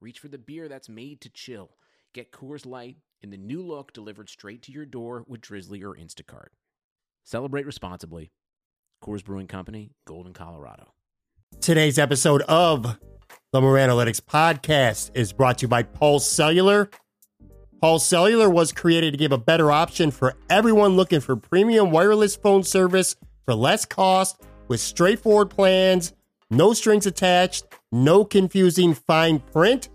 reach for the beer that's made to chill. Get Coors Light in the new look delivered straight to your door with Drizly or Instacart. Celebrate responsibly. Coors Brewing Company, Golden, Colorado. Today's episode of the Moran Analytics podcast is brought to you by Pulse Cellular. Pulse Cellular was created to give a better option for everyone looking for premium wireless phone service for less cost with straightforward plans, no strings attached, no confusing fine print.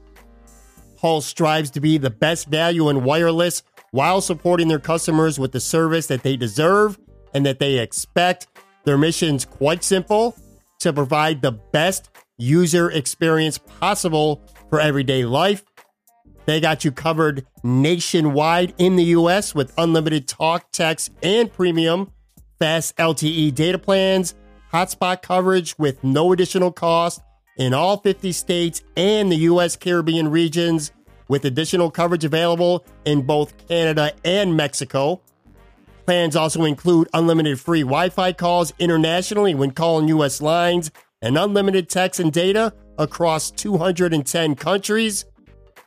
Pulse strives to be the best value in wireless while supporting their customers with the service that they deserve and that they expect. Their mission's quite simple to provide the best user experience possible for everyday life. They got you covered nationwide in the US with unlimited talk, text, and premium fast LTE data plans, hotspot coverage with no additional cost in all 50 states and the US Caribbean regions, with additional coverage available in both Canada and Mexico. Plans also include unlimited free Wi Fi calls internationally when calling US lines and unlimited text and data across 210 countries.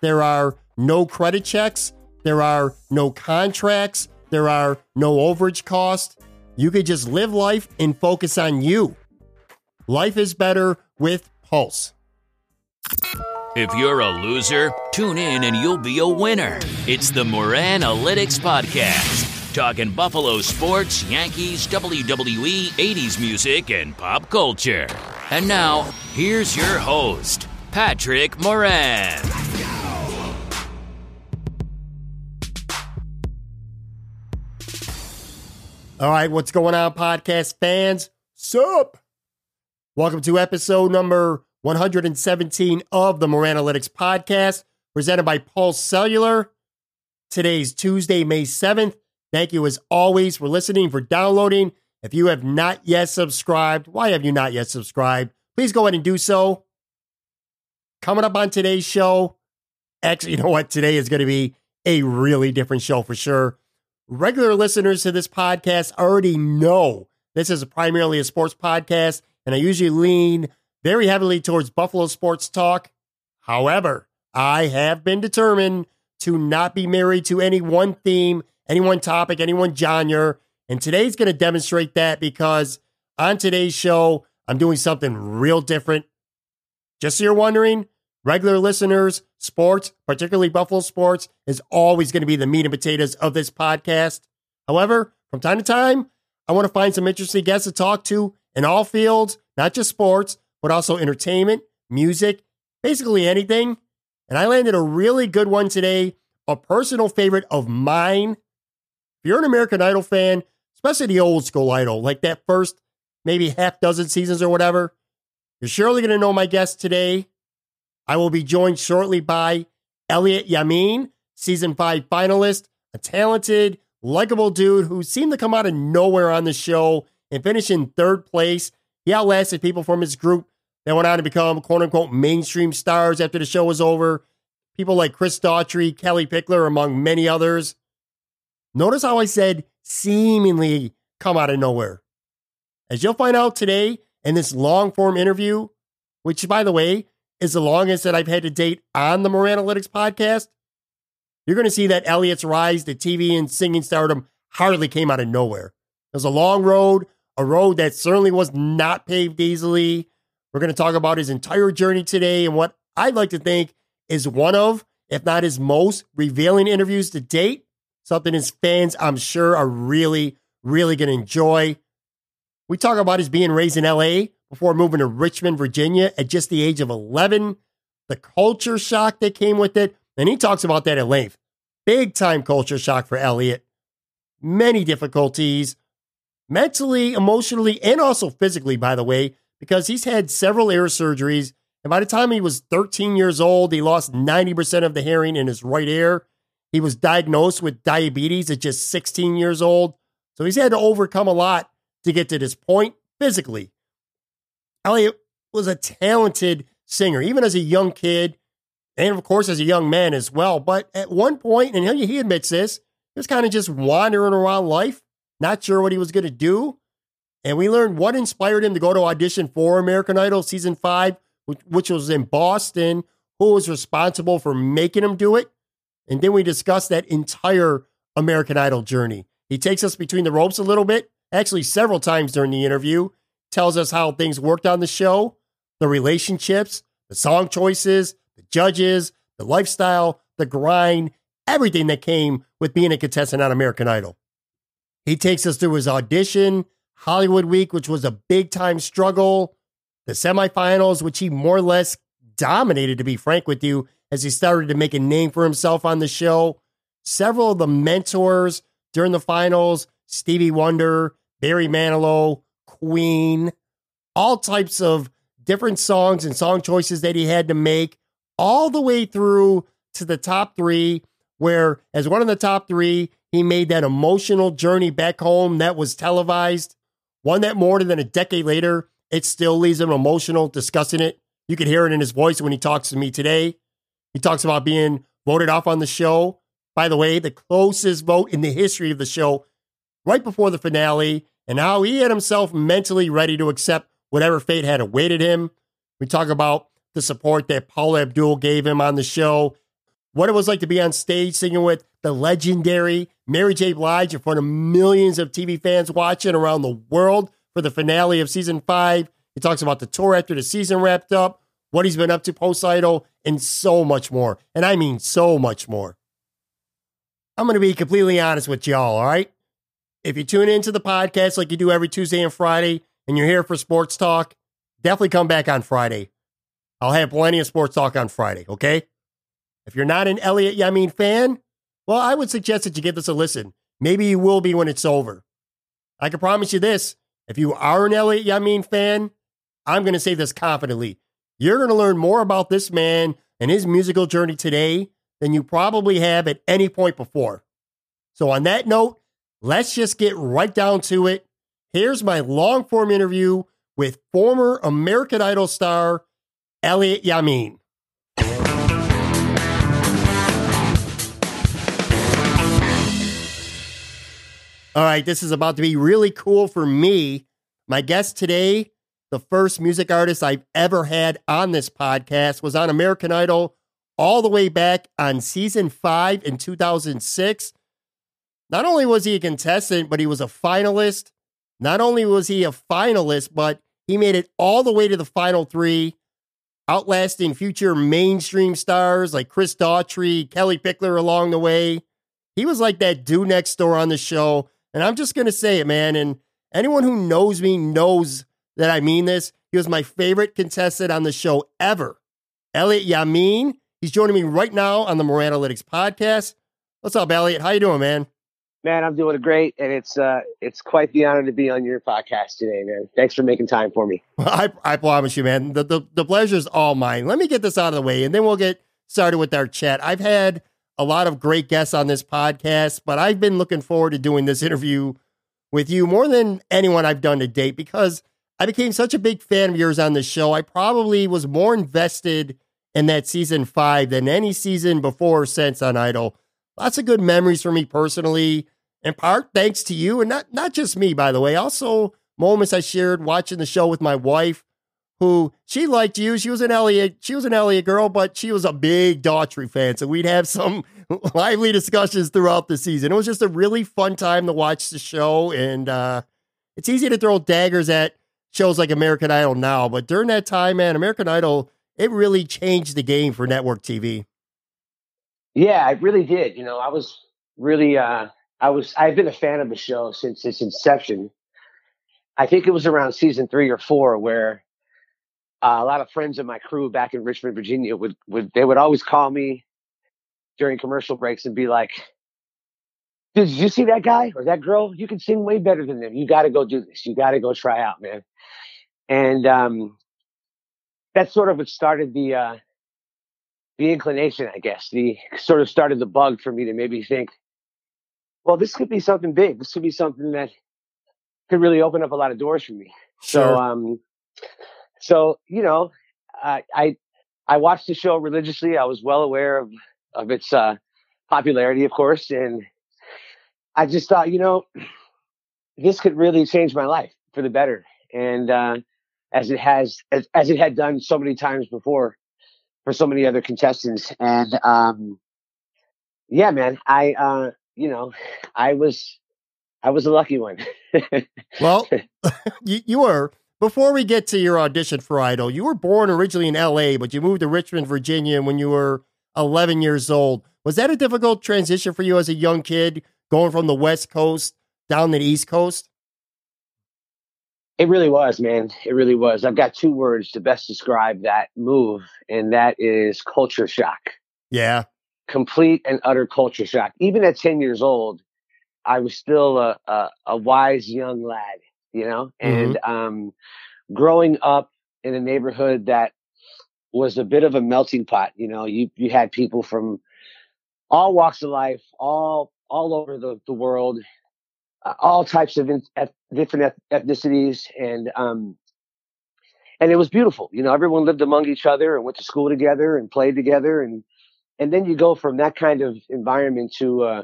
There are no credit checks. There are no contracts. There are no overage costs. You could just live life and focus on you. Life is better with Pulse. If you're a loser, tune in and you'll be a winner. It's the Moran Analytics Podcast, talking Buffalo sports, Yankees, WWE, 80s music, and pop culture. And now, here's your host, Patrick Moran. All right, what's going on, podcast fans? Sup? Welcome to episode number 117 of the Moran Analytics Podcast, presented by Pulse Cellular. Today's Tuesday, May 7th. Thank you as always for listening, for downloading. If you have not yet subscribed, why have you not yet subscribed? Please go ahead and do so. Coming up on today's show, actually, you know what? Today is going to be a really different show for sure. Regular listeners to this podcast already know this is primarily a sports podcast, and I usually lean very heavily towards Buffalo sports talk. However, I have been determined to not be married to any one theme, any one topic, any one genre. And today's going to demonstrate that because on today's show, I'm doing something real different. Just so you're wondering, regular listeners, sports, particularly Buffalo sports, is always going to be the meat and potatoes of this podcast. However, from time to time, I want to find some interesting guests to talk to in all fields, not just sports, but also entertainment, music, basically anything. And I landed a really good one today, a personal favorite of mine. If you're an American Idol fan, especially the old school Idol, like that first maybe half dozen seasons or whatever, you're surely going to know my guest today. I will be joined shortly by Elliott Yamin, season five finalist, a talented, likable dude who seemed to come out of nowhere on the show and finish in third place. He outlasted people from his group that went on to become quote unquote mainstream stars after the show was over. People like Chris Daughtry, Kellie Pickler, among many others. Notice how I said seemingly come out of nowhere. As you'll find out today in this long form interview, which by the way is the longest that I've had to date on the Moran Analytics podcast, you're going to see that Elliott's rise to TV and singing stardom hardly came out of nowhere. It was a long road, a road that certainly was not paved easily. We're going to talk about his entire journey today and what I'd like to think is one of, if not his most revealing interviews to date. Something his fans, I'm sure, are really, really going to enjoy. We talk about his being raised in LA before moving to Richmond, Virginia at just the age of 11, the culture shock that came with it. And he talks about that at length. Big time culture shock for Elliott. Many difficulties, mentally, emotionally, and also physically, by the way, because he's had several ear surgeries And by the time he was 13 years old, he lost 90% of the hearing in his right ear. He was diagnosed with diabetes at just 16 years old. So he's had to overcome a lot to get to this point physically. Elliot was a talented singer, even as a young kid, and of course as a young man as well. But at one point, and he, admits this, he was kind of just wandering around life, not sure what he was going to do. And we learned what inspired him to go to audition for American Idol season five, which, was in Boston, who was responsible for making him do it. And then we discussed that entire American Idol journey. He takes us between the ropes a little bit, actually, several times during the interview, tells us how things worked on the show, the relationships, the song choices, the judges, the lifestyle, the grind, everything that came with being a contestant on American Idol. He takes us through his audition, Hollywood Week, which was a big time struggle, the semifinals, which he more or less dominated, to be frank with you, as he started to make a name for himself on the show. Several of the mentors during the finals Stevie Wonder, Barry Manilow, Queen, all types of different songs and song choices that he had to make, all the way through to the top three, where, as one of the top three, he made that emotional journey back home that was televised. One that more than a decade later, it still leaves him emotional discussing it. You could hear it in his voice when he talks to me today. He talks about being voted off on the show. By the way, the closest vote in the history of the show right before the finale, and how he had himself mentally ready to accept whatever fate had awaited him. We talk about the support that Paula Abdul gave him on the show, what it was like to be on stage singing with the legendary Mary J. Blige in front of millions of TV fans watching around the world for the finale of season five. He talks about the tour after the season wrapped up, what he's been up to post idol, and so much more. And I mean so much more. I'm going to be completely honest with y'all, all right? If you tune into the podcast like you do every Tuesday and Friday, and you're here for sports talk, definitely come back on Friday. I'll have plenty of sports talk on Friday, okay? If you're not an Elliott Yamin fan, well, I would suggest that you give this a listen. Maybe you will be when it's over. I can promise you this if you are an Elliott Yamin fan, I'm going to say this confidently. You're going to learn more about this man and his musical journey today than you probably have at any point before. So, on that note, let's just get right down to it. Here's my long form interview with former American Idol star Elliott Yamin. All right, this is about to be really cool for me. My guest today, the first music artist I've ever had on this podcast, was on American Idol all the way back on season five in 2006. Not only was he a contestant, but he was a finalist. Not only was he a finalist, but he made it all the way to the final three, outlasting future mainstream stars like Chris Daughtry, Kellie Pickler along the way. He was like that dude next door on the show and I'm just going to say it, man. And anyone who knows me knows that I mean this. He was my favorite contestant on the show ever. Elliott Yamin. He's joining me right now on the Moran Analytics podcast. What's up, Elliott? How you doing, man? Man, I'm doing great, and it's uh, it's quite the honor to be on your podcast today, man. Thanks for making time for me. I, I promise you, man. The, the the pleasure's all mine. Let me get this out of the way, and then we'll get started with our chat. I've had a lot of great guests on this podcast, but I've been looking forward to doing this interview with you more than anyone I've done to date because I became such a big fan of yours on the show. I probably was more invested in that season five than any season before or since on Idol. Lots of good memories for me personally, in part thanks to you, and not not just me, by the way. Also, moments I shared watching the show with my wife who she liked you. She was an Elliott, she was an Elliott girl, but she was a big Daughtry fan. So we'd have some lively discussions throughout the season. It was just a really fun time to watch the show. And uh, it's easy to throw daggers at shows like American Idol now, but during that time, man, American Idol, it really changed the game for network TV. Yeah, it really did. You know, I was really, uh, I was, I've been a fan of the show since its inception. I think it was around season three or four where uh, a lot of friends of my crew back in Richmond, Virginia would, would, they would always call me during commercial breaks and be like, did you see that guy or that girl? You can sing way better than them. You got to go do this. You got to go try out, man. And, um, that's sort of what started the uh, the inclination, I guess. The sort of started the bug for me to maybe think, well, this could be something big. This could be something that could really open up a lot of doors for me. Sure. So, um, so you know, I, I I watched the show religiously. I was well aware of of its uh, popularity, of course, and I just thought, you know, this could really change my life for the better. And uh, as it has, as, as it had done so many times before for so many other contestants, and um, yeah, man, I, uh, you know, I was, I was a lucky one. Well, you, you were. Before we get to your audition for Idol, you were born originally in LA, but you moved to Richmond, Virginia when you were 11 years old. Was that a difficult transition for you as a young kid, going from the West Coast down to the East Coast? It really was, man. It really was. I've got two words to best describe that move, and that is culture shock. Yeah. Complete and utter culture shock. Even at 10 years old, I was still a, a, a wise young lad, you know, and um, growing up in a neighborhood that was a bit of a melting pot. You know, you you had people from all walks of life, all all over the, the world, uh, all types of in, eth- different eth- ethnicities, and um, and it was beautiful. You know, everyone lived among each other and went to school together and played together, and and then you go from that kind of environment to uh,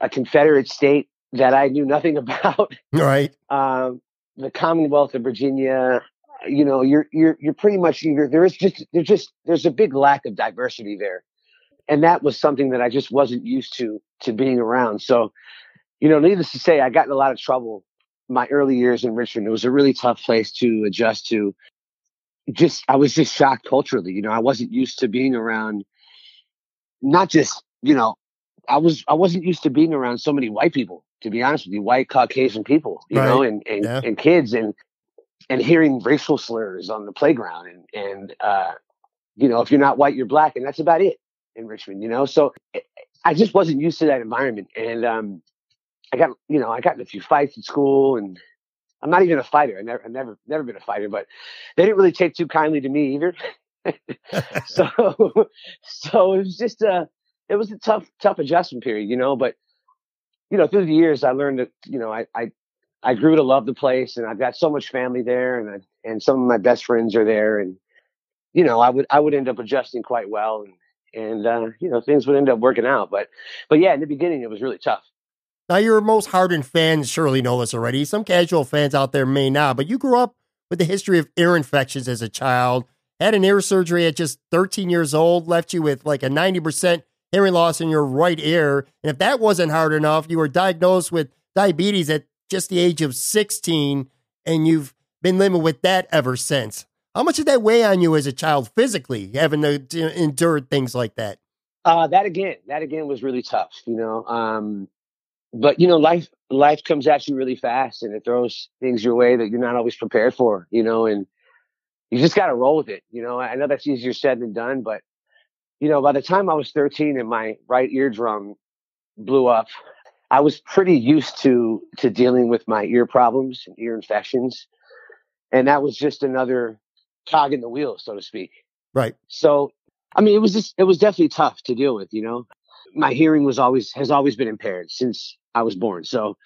a Confederate state that I knew nothing about Right. um, the Commonwealth of Virginia, you know, you're you're you're pretty much either there is just there's just there's a big lack of diversity there, and that was something that I just wasn't used to to being around. So, you know, needless to say, I got in a lot of trouble my early years in Richmond. It was a really tough place to adjust to. Just I was just shocked culturally. You know, I wasn't used to being around. Not just you know, I was I wasn't used to being around so many white people. To be honest with you, white Caucasian people, you know, and and, Yeah. and kids and and hearing racial slurs on the playground and and uh, you know if you're not white you're black and that's about it in Richmond, you know. So I- I just wasn't used to that environment, and um, I got you know I got in a few fights at school, and I'm not even a fighter. I never I never never been a fighter, but they didn't really take too kindly to me either. so so it was just a it was a tough tough adjustment period, you know. But you know through the years I learned that you know I I I grew to love the place, and I've got so much family there, and I, and some of my best friends are there, and you know I would I would end up adjusting quite well, and and uh, you know things would end up working out. But but yeah, in the beginning it was really tough. Now, your most hardened fans surely know this already. Some casual fans out there may not, but you grew up with a history of ear infections as a child, had an ear surgery at just 13 years old, left you with like a 90% hearing loss in your right ear. And if that wasn't hard enough, you were diagnosed with diabetes at just the age of 16, and you've been living with that ever since. How much did that weigh on you as a child physically, having to, endure things like that? Uh, that again, that again was really tough, you know. Um, but you know, life life comes at you really fast, and it throws things your way that you're not always prepared for, you know. And you just got to roll with it, you know. I know that's easier said than done, but you know, by the time I was 13 and my right eardrum blew up, I was pretty used to to dealing with my ear problems and ear infections, and that was just another cog in the wheel, so to speak. Right. So, I mean, it was just, it was definitely tough to deal with, you know. My hearing was always, has always been impaired since I was born. So,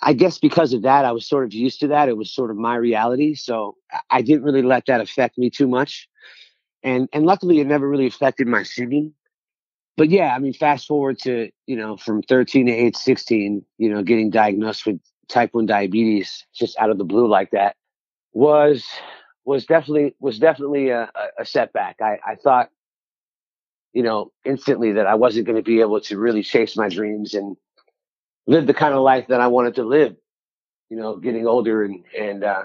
I guess because of that, I was sort of used to that. It was sort of my reality. So, I- I didn't really let that affect me too much. And, and luckily, it never really affected my singing. But yeah, I mean, fast forward to, you know, from 13 to age 16, you know, getting diagnosed with type 1 diabetes just out of the blue like that was was definitely was definitely a, a- setback. I, I thought, you know, instantly that I wasn't going to be able to really chase my dreams and live the kind of life that I wanted to live. You know, getting older and and, uh,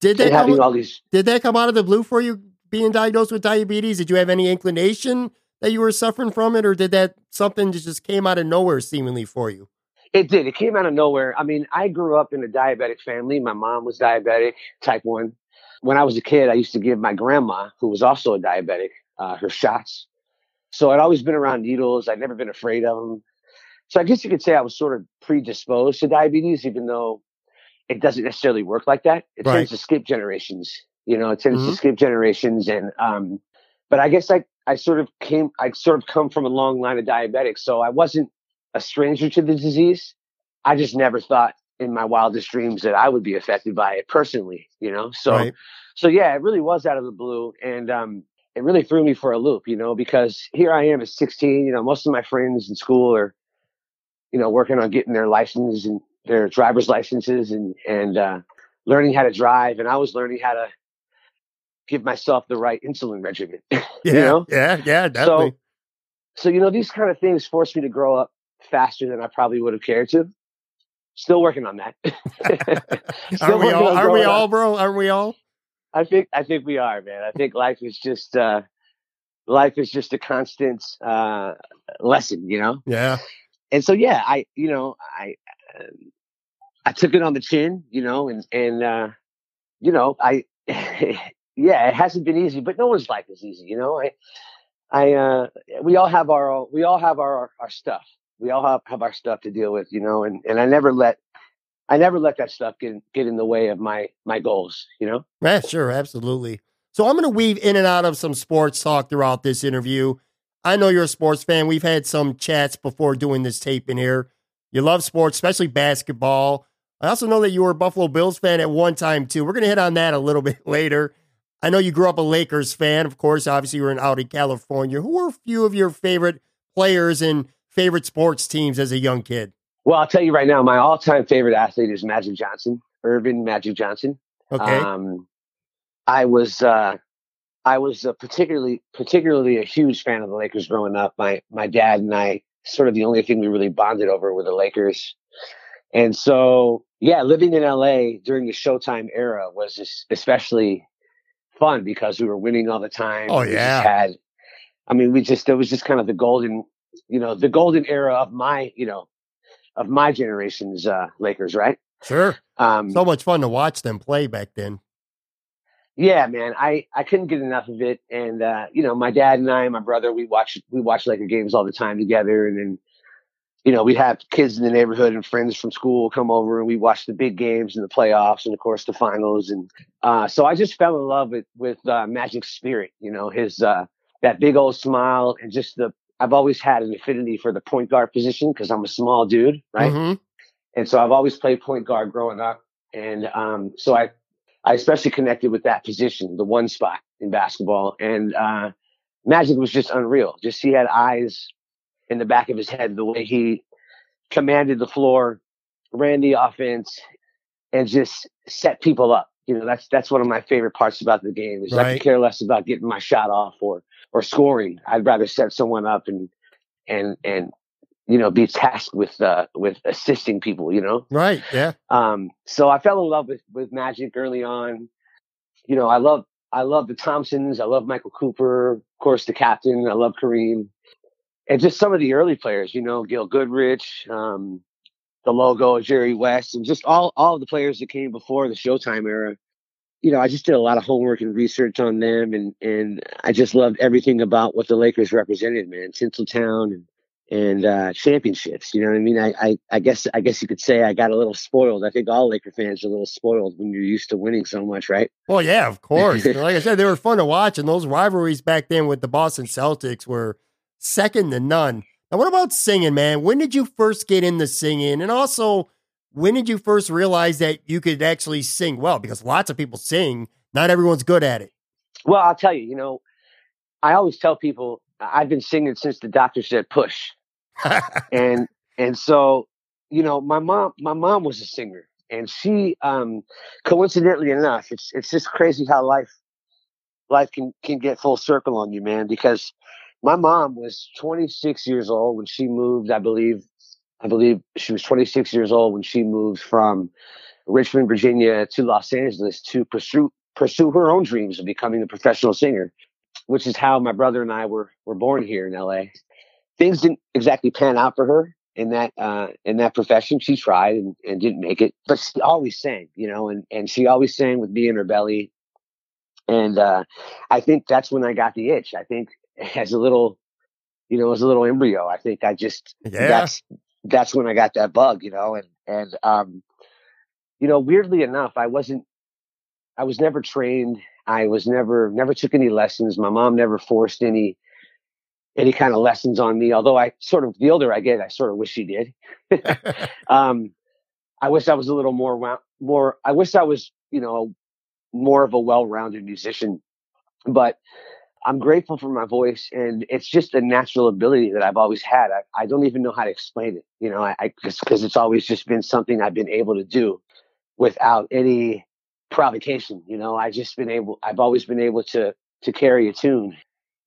Did that and having come, all these. did that come out of the blue for you being diagnosed with diabetes? Did you have any inclination that you were suffering from it, or did that something just came out of nowhere seemingly for you? It did. It came out of nowhere. I mean, I grew up in a diabetic family. My mom was diabetic, type one. When I was a kid, I used to give my grandma, who was also a diabetic, uh, her shots. So I'd always been around needles. I'd never been afraid of them. So I guess you could say I was sort of predisposed to diabetes, even though it doesn't necessarily work like that. It Right. tends to skip generations. You know, it tends Mhm. to skip generations, and um, but I guess I I sort of came I sort of come from a long line of diabetics, so I wasn't a stranger to the disease. I just never thought in my wildest dreams that I would be affected by it personally. You know, so Right. so yeah, it really was out of the blue, and um, it really threw me for a loop. You know, because here I am at 16. You know, most of my friends in school are, you know, working on getting their license and their driver's licenses and and uh, learning how to drive, and I was learning how to give myself the right insulin regimen. Yeah. you know, Yeah. Yeah. Definitely. so so you know these kind of things forced me to grow up faster than I probably would have cared to. Still working on that. Aren't we all? Aren't we growing up. bro? Aren't we all? I think I think we are, man. I think life is just uh life is just a constant uh lesson, you know. Yeah. And so yeah, I you know, I um, I took it on the chin, you know, and and uh you know, I yeah, it hasn't been easy, but no one's life is easy, you know. I I uh we all have our we all have our our stuff. We all have, have our stuff to deal with, you know, and and I never let I never let that stuff get get in the way of my my goals, you know. Yeah, sure, absolutely. So I'm going to weave in and out of some sports talk throughout this interview. I know you're a sports fan. We've had some chats before doing this tape in here. You love sports, especially basketball. I also know that you were a Buffalo Bills fan at one time too. We're going to hit on that a little bit later. I know you grew up a Lakers fan, of course. Obviously, you were in out in California. Who were a few of your favorite players and favorite sports teams as a young kid? Well, I'll tell you right now, my all-time favorite athlete is Magic Johnson, Earvin Magic Johnson. Okay, Um, I was uh, I was uh, particularly particularly a huge fan of the Lakers growing up. My my dad and I sort of the only thing we really bonded over were the Lakers, and so yeah, living in LA during the Showtime era was just especially fun because we were winning all the time. Oh, We just yeah. had, I mean, we just it was just kind of the golden, you know, the golden era of my you know of my generation's uh, Lakers, right? sure. Um, So much fun to watch them play back then. yeah, man, I, I couldn't get enough of it. And, uh, you know, my dad and I and my brother, we watch, we watch Laker games all the time together. And then, you know, we'd have kids in the neighborhood and friends from school come over and we watch the big games and the playoffs and of course the finals. And, uh, so I just fell in love with, with, uh, Magic's spirit, you know, his, uh, that big old smile and just the, I've always had an affinity for the point guard position because I'm a small dude, right? Mhm. and so I've always played point guard growing up, and um, so I I especially connected with that position, the one spot in basketball, and uh, Magic was just unreal. Just he had eyes in the back of his head, the way he commanded the floor, ran the offense, and just set people up. You know, that's that's one of my favorite parts about the game is I could care less about getting my shot off or or scoring. I'd rather set someone up and and and you know be tasked with uh with assisting people. You know, Right. Yeah. um, so I fell in love with, with Magic early on. You know, I love I love the Thompsons. I love Michael Cooper, of course, the captain. I love Kareem, and just some of the early players. You know, Gail Goodrich, um, the logo, Jerry West, and just all all of the players that came before the Showtime era. You know, I just did a lot of homework and research on them, and and I just loved everything about what the Lakers represented, man. Tinseltown and and uh, championships. You know what I mean? I, I I guess I guess you could say I got a little spoiled. I think all Laker fans are a little spoiled when you're used to winning so much, right? Well, yeah, of course. like I said, they were fun to watch, and those rivalries back then with the Boston Celtics were second to none. Now, what about singing, man? When did you first get into singing? And also, when did you first realize that you could actually sing well? Because lots of people sing, not everyone's good at it. Well, I'll tell you. You know, I always tell people I've been singing since the doctor said push, and and so you know, my mom my mom was a singer, and she um coincidentally enough, it's it's just crazy how life life can can get full circle on you, man. Because my mom was 26 years old when she moved. I believe I believe she was 26 years old when she moved from Richmond, Virginia, to Los Angeles to pursue pursue her own dreams of becoming a professional singer, which is how my brother and I were were born here in LA. Things didn't exactly pan out for her in that uh, in that profession. She tried and, and didn't make it, but she always sang, you know, and and she always sang with me in her belly. And uh, I think that's when I got the itch. I think as a little, you know, as a little embryo, I think I just Yeah. that's that's when I got that bug, you know, and and um, you know, weirdly enough, I wasn't, I was never trained. I was never never took any lessons. My mom never forced any any kind of lessons on me. Although I sort of the older I get, I sort of wish she did. um, I wish I was a little more more. I wish I was you know more of a well-rounded musician, but I'm grateful for my voice, and it's just a natural ability that I've always had. I, I don't even know how to explain it, you know, I because it's always just been something I've been able to do without any provocation. You know, I just been able. I've always been able to to carry a tune.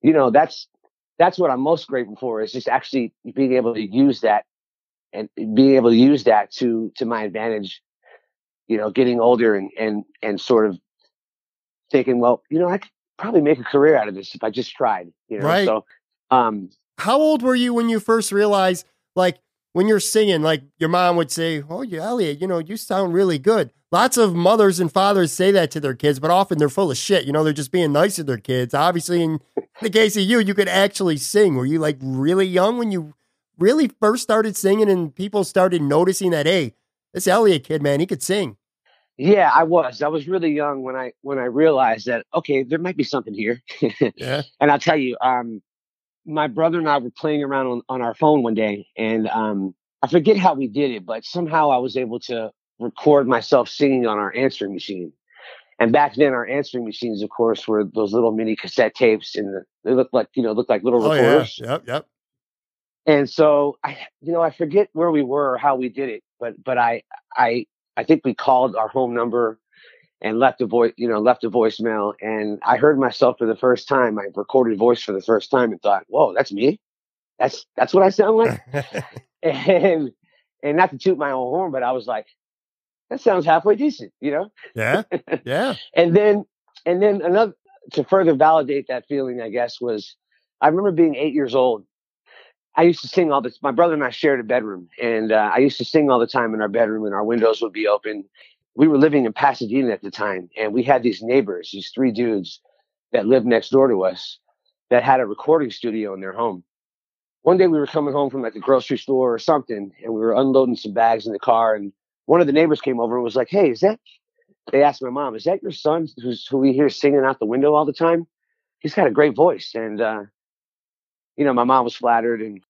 You know, that's that's what I'm most grateful for is just actually being able to use that and being able to use that to to my advantage. You know, getting older and and and sort of thinking, well, you know, I could probably make a career out of this if I just tried. You know, right. so um, how old were you when you first realized, like, when you're singing, like your mom would say, "Oh, you Elliott, you know, you sound really good." Lots of mothers and fathers say that to their kids, but often they're full of shit. You know, they're just being nice to their kids. Obviously, in the case of you, you could actually sing. Were you like really young when you really first started singing, and people started noticing that, hey, this Elliott kid, man, he could sing. Yeah, I was. I was really young when I when I realized that okay, there might be something here. yeah. And I'll tell you, um, my brother and I were playing around on, on our phone one day, and um, I forget how we did it, but somehow I was able to record myself singing on our answering machine. And back then, our answering machines, of course, were those little mini cassette tapes, and the, they looked like you know looked like little oh, recorders. Yeah. Yep. Yep. And so I, you know, I forget where we were or how we did it, but but I I I think we called our home number and left a voice, you know, left a voicemail. And I heard myself for the first time. I recorded voice for the first time and thought, "Whoa, that's me. That's that's what I sound like." and and not to toot my own horn, but I was like, "That sounds halfway decent," you know? Yeah, yeah. and then and then another to further validate that feeling, I guess, was I remember being eight years old I used to sing all this. My brother and I shared a bedroom, and uh, I used to sing all the time in our bedroom, and our windows would be open. We were living in Pasadena at the time, and we had these neighbors, these three dudes that lived next door to us, that had a recording studio in their home. One day we were coming home from like the grocery store or something, and we were unloading some bags in the car, and one of the neighbors came over and was like, "Hey, is that?" They asked my mom, "Is that your son who's who we hear singing out the window all the time? He's got a great voice." And uh, you know, my mom was flattered and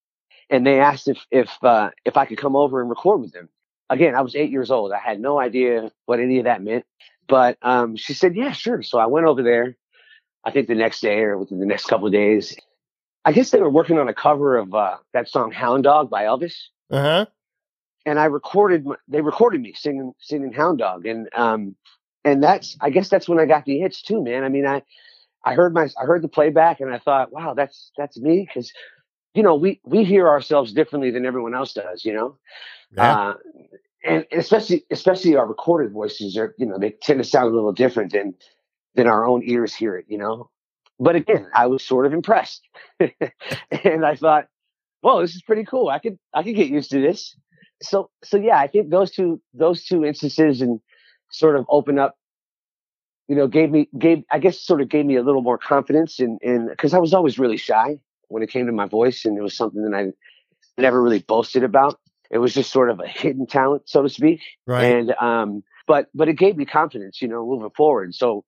and they asked if if uh, if I could come over and record with them. Again, I was eight years old. I had no idea what any of that meant, but um, she said, "Yeah, sure." So I went over there. I think the next day or within the next couple of days, I guess they were working on a cover of uh, that song "Hound Dog" by Elvis. Uh huh. And I recorded. They recorded me singing singing "Hound Dog," and um, and that's I guess that's when I got the hits too, man. I mean, I I heard my I heard the playback and I thought, wow, that's that's me because you know we we hear ourselves differently than everyone else does, you know. Yeah. Uh, and especially especially our recorded voices are you know they tend to sound a little different than than our own ears hear it, you know. But again, I was sort of impressed, and I thought, "Whoa, this is pretty cool. I could I could get used to this." So so yeah, I think those two those two instances and sort of open up you know, gave me gave I guess sort of gave me a little more confidence in in because I was always really shy when it came to my voice, and it was something that I never really boasted about. It was just sort of a hidden talent, so to speak. Right. And um, but but it gave me confidence, you know, moving forward. So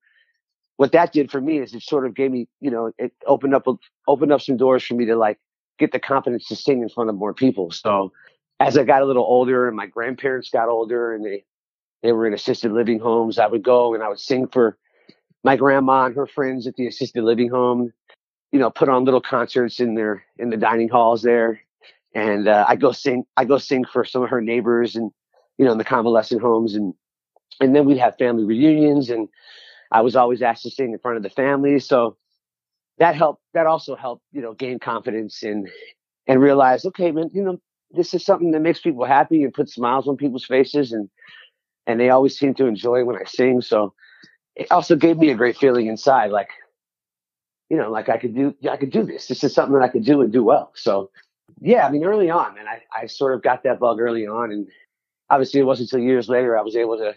what that did for me is it sort of gave me, you know, it opened up opened up some doors for me to like get the confidence to sing in front of more people. So as I got a little older and my grandparents got older and they they were in assisted living homes. I would go and I would sing for my grandma and her friends at the assisted living home. You know, put on little concerts in their in the dining halls there, and uh, I go sing. I go sing for some of her neighbors and you know in the convalescent homes, and and then we'd have family reunions, and I was always asked to sing in front of the family. So that helped. That also helped. You know, gain confidence and and realize, okay, man, you know, this is something that makes people happy and puts smiles on people's faces, and and they always seem to enjoy when I sing. So it also gave me a great feeling inside, like, you know, like I could do, I could do this. This is something that I could do and do well. So yeah, I mean, early on, man, I, I sort of got that bug early on. And obviously it wasn't until years later I was able to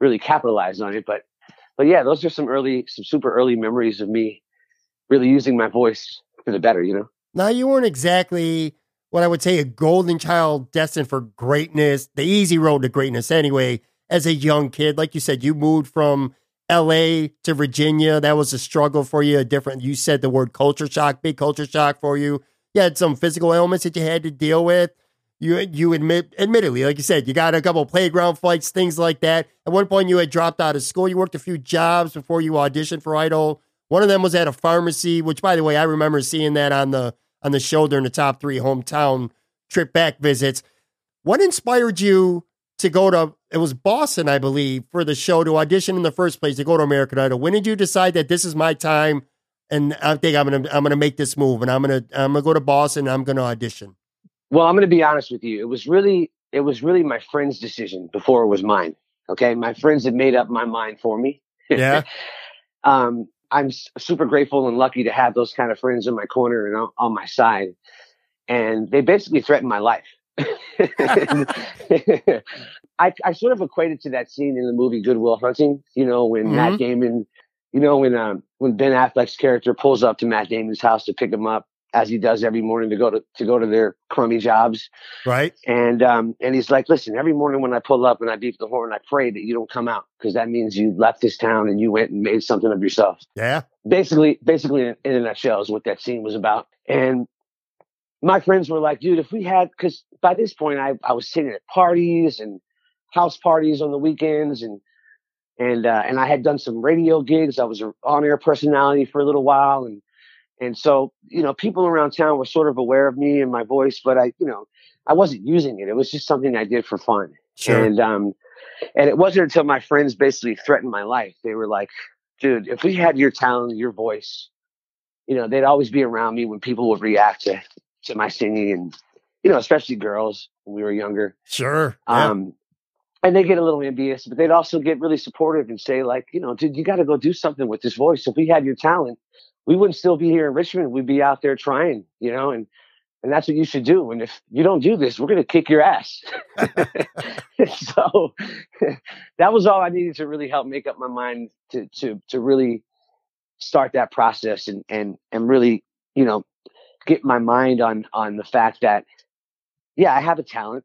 really capitalize on it. But, but yeah, those are some early, some super early memories of me really using my voice for the better, you know? Now, you weren't exactly what I would say a golden child destined for greatness, the easy road to greatness anyway as a young kid. Like you said, you moved from LA to Virginia, that was a struggle for you. A different, you said the word culture shock, big culture shock for you. You had some physical ailments that you had to deal with. You you admit, admittedly, like you said, you got a couple playground fights, things like that. At one point, you had dropped out of school. You worked a few jobs before you auditioned for Idol. One of them was at a pharmacy, which, by the way, I remember seeing that on the on the show during the top three hometown trip back visits. What inspired you to go to it was Boston, I believe, for the show to audition in the first place to go to American Idol. When did you decide that this is my time and I think I'm gonna I'm gonna make this move and I'm gonna I'm gonna go to Boston and I'm gonna audition? Well, I'm gonna be honest with you. It was really it was really my friend's decision before it was mine. Okay, my friends had made up my mind for me. Yeah. um, I'm super grateful and lucky to have those kind of friends in my corner and on, on my side. And they basically threatened my life. I, I sort of equated to that scene in the movie Good Will Hunting, you know, when Mhm. Matt Damon, you know, when um, when Ben Affleck's character pulls up to Matt Damon's house to pick him up, as he does every morning to go to to go to their crummy jobs, Right? and um, and he's like, listen, every morning when I pull up and I beep the horn, I pray that you don't come out because that means you left this town and you went and made something of yourself Yeah. basically basically in, in a nutshell is what that scene was about and my friends were like dude if we had because by this point I, I was sitting at parties and house parties on the weekends and and uh, and I had done some radio gigs. I was an on-air personality for a little while and and so you know people around town were sort of aware of me and my voice but I you know I wasn't using it. It was just something I did for fun. Sure. and um and it wasn't until my friends basically threatened my life. They were like dude, if we had your talent, your voice, you know, they'd always be around me when people would react to, to my singing and, you know, especially girls when we were younger. sure. Yeah. Um, and they get a little envious, but they'd also get really supportive and say like, you know, dude, you got to go do something with this voice. If we had your talent, we wouldn't still be here in Richmond. We'd be out there trying, you know, and, and that's what you should do. And if you don't do this, we're going to kick your ass. so that was all I needed to really help make up my mind to, to, to really start that process and, and, and really, you know, get my mind on, on the fact that, yeah, I have a talent.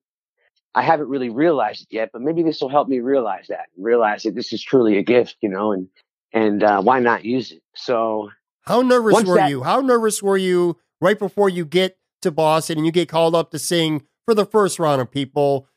I haven't really realized it yet, but maybe this will help me realize that, realize that this is truly a gift, you know, and, and, uh, why not use it? So, How nervous were that- you? How nervous were you right before you get to Boston and you get called up to sing for the first round of people?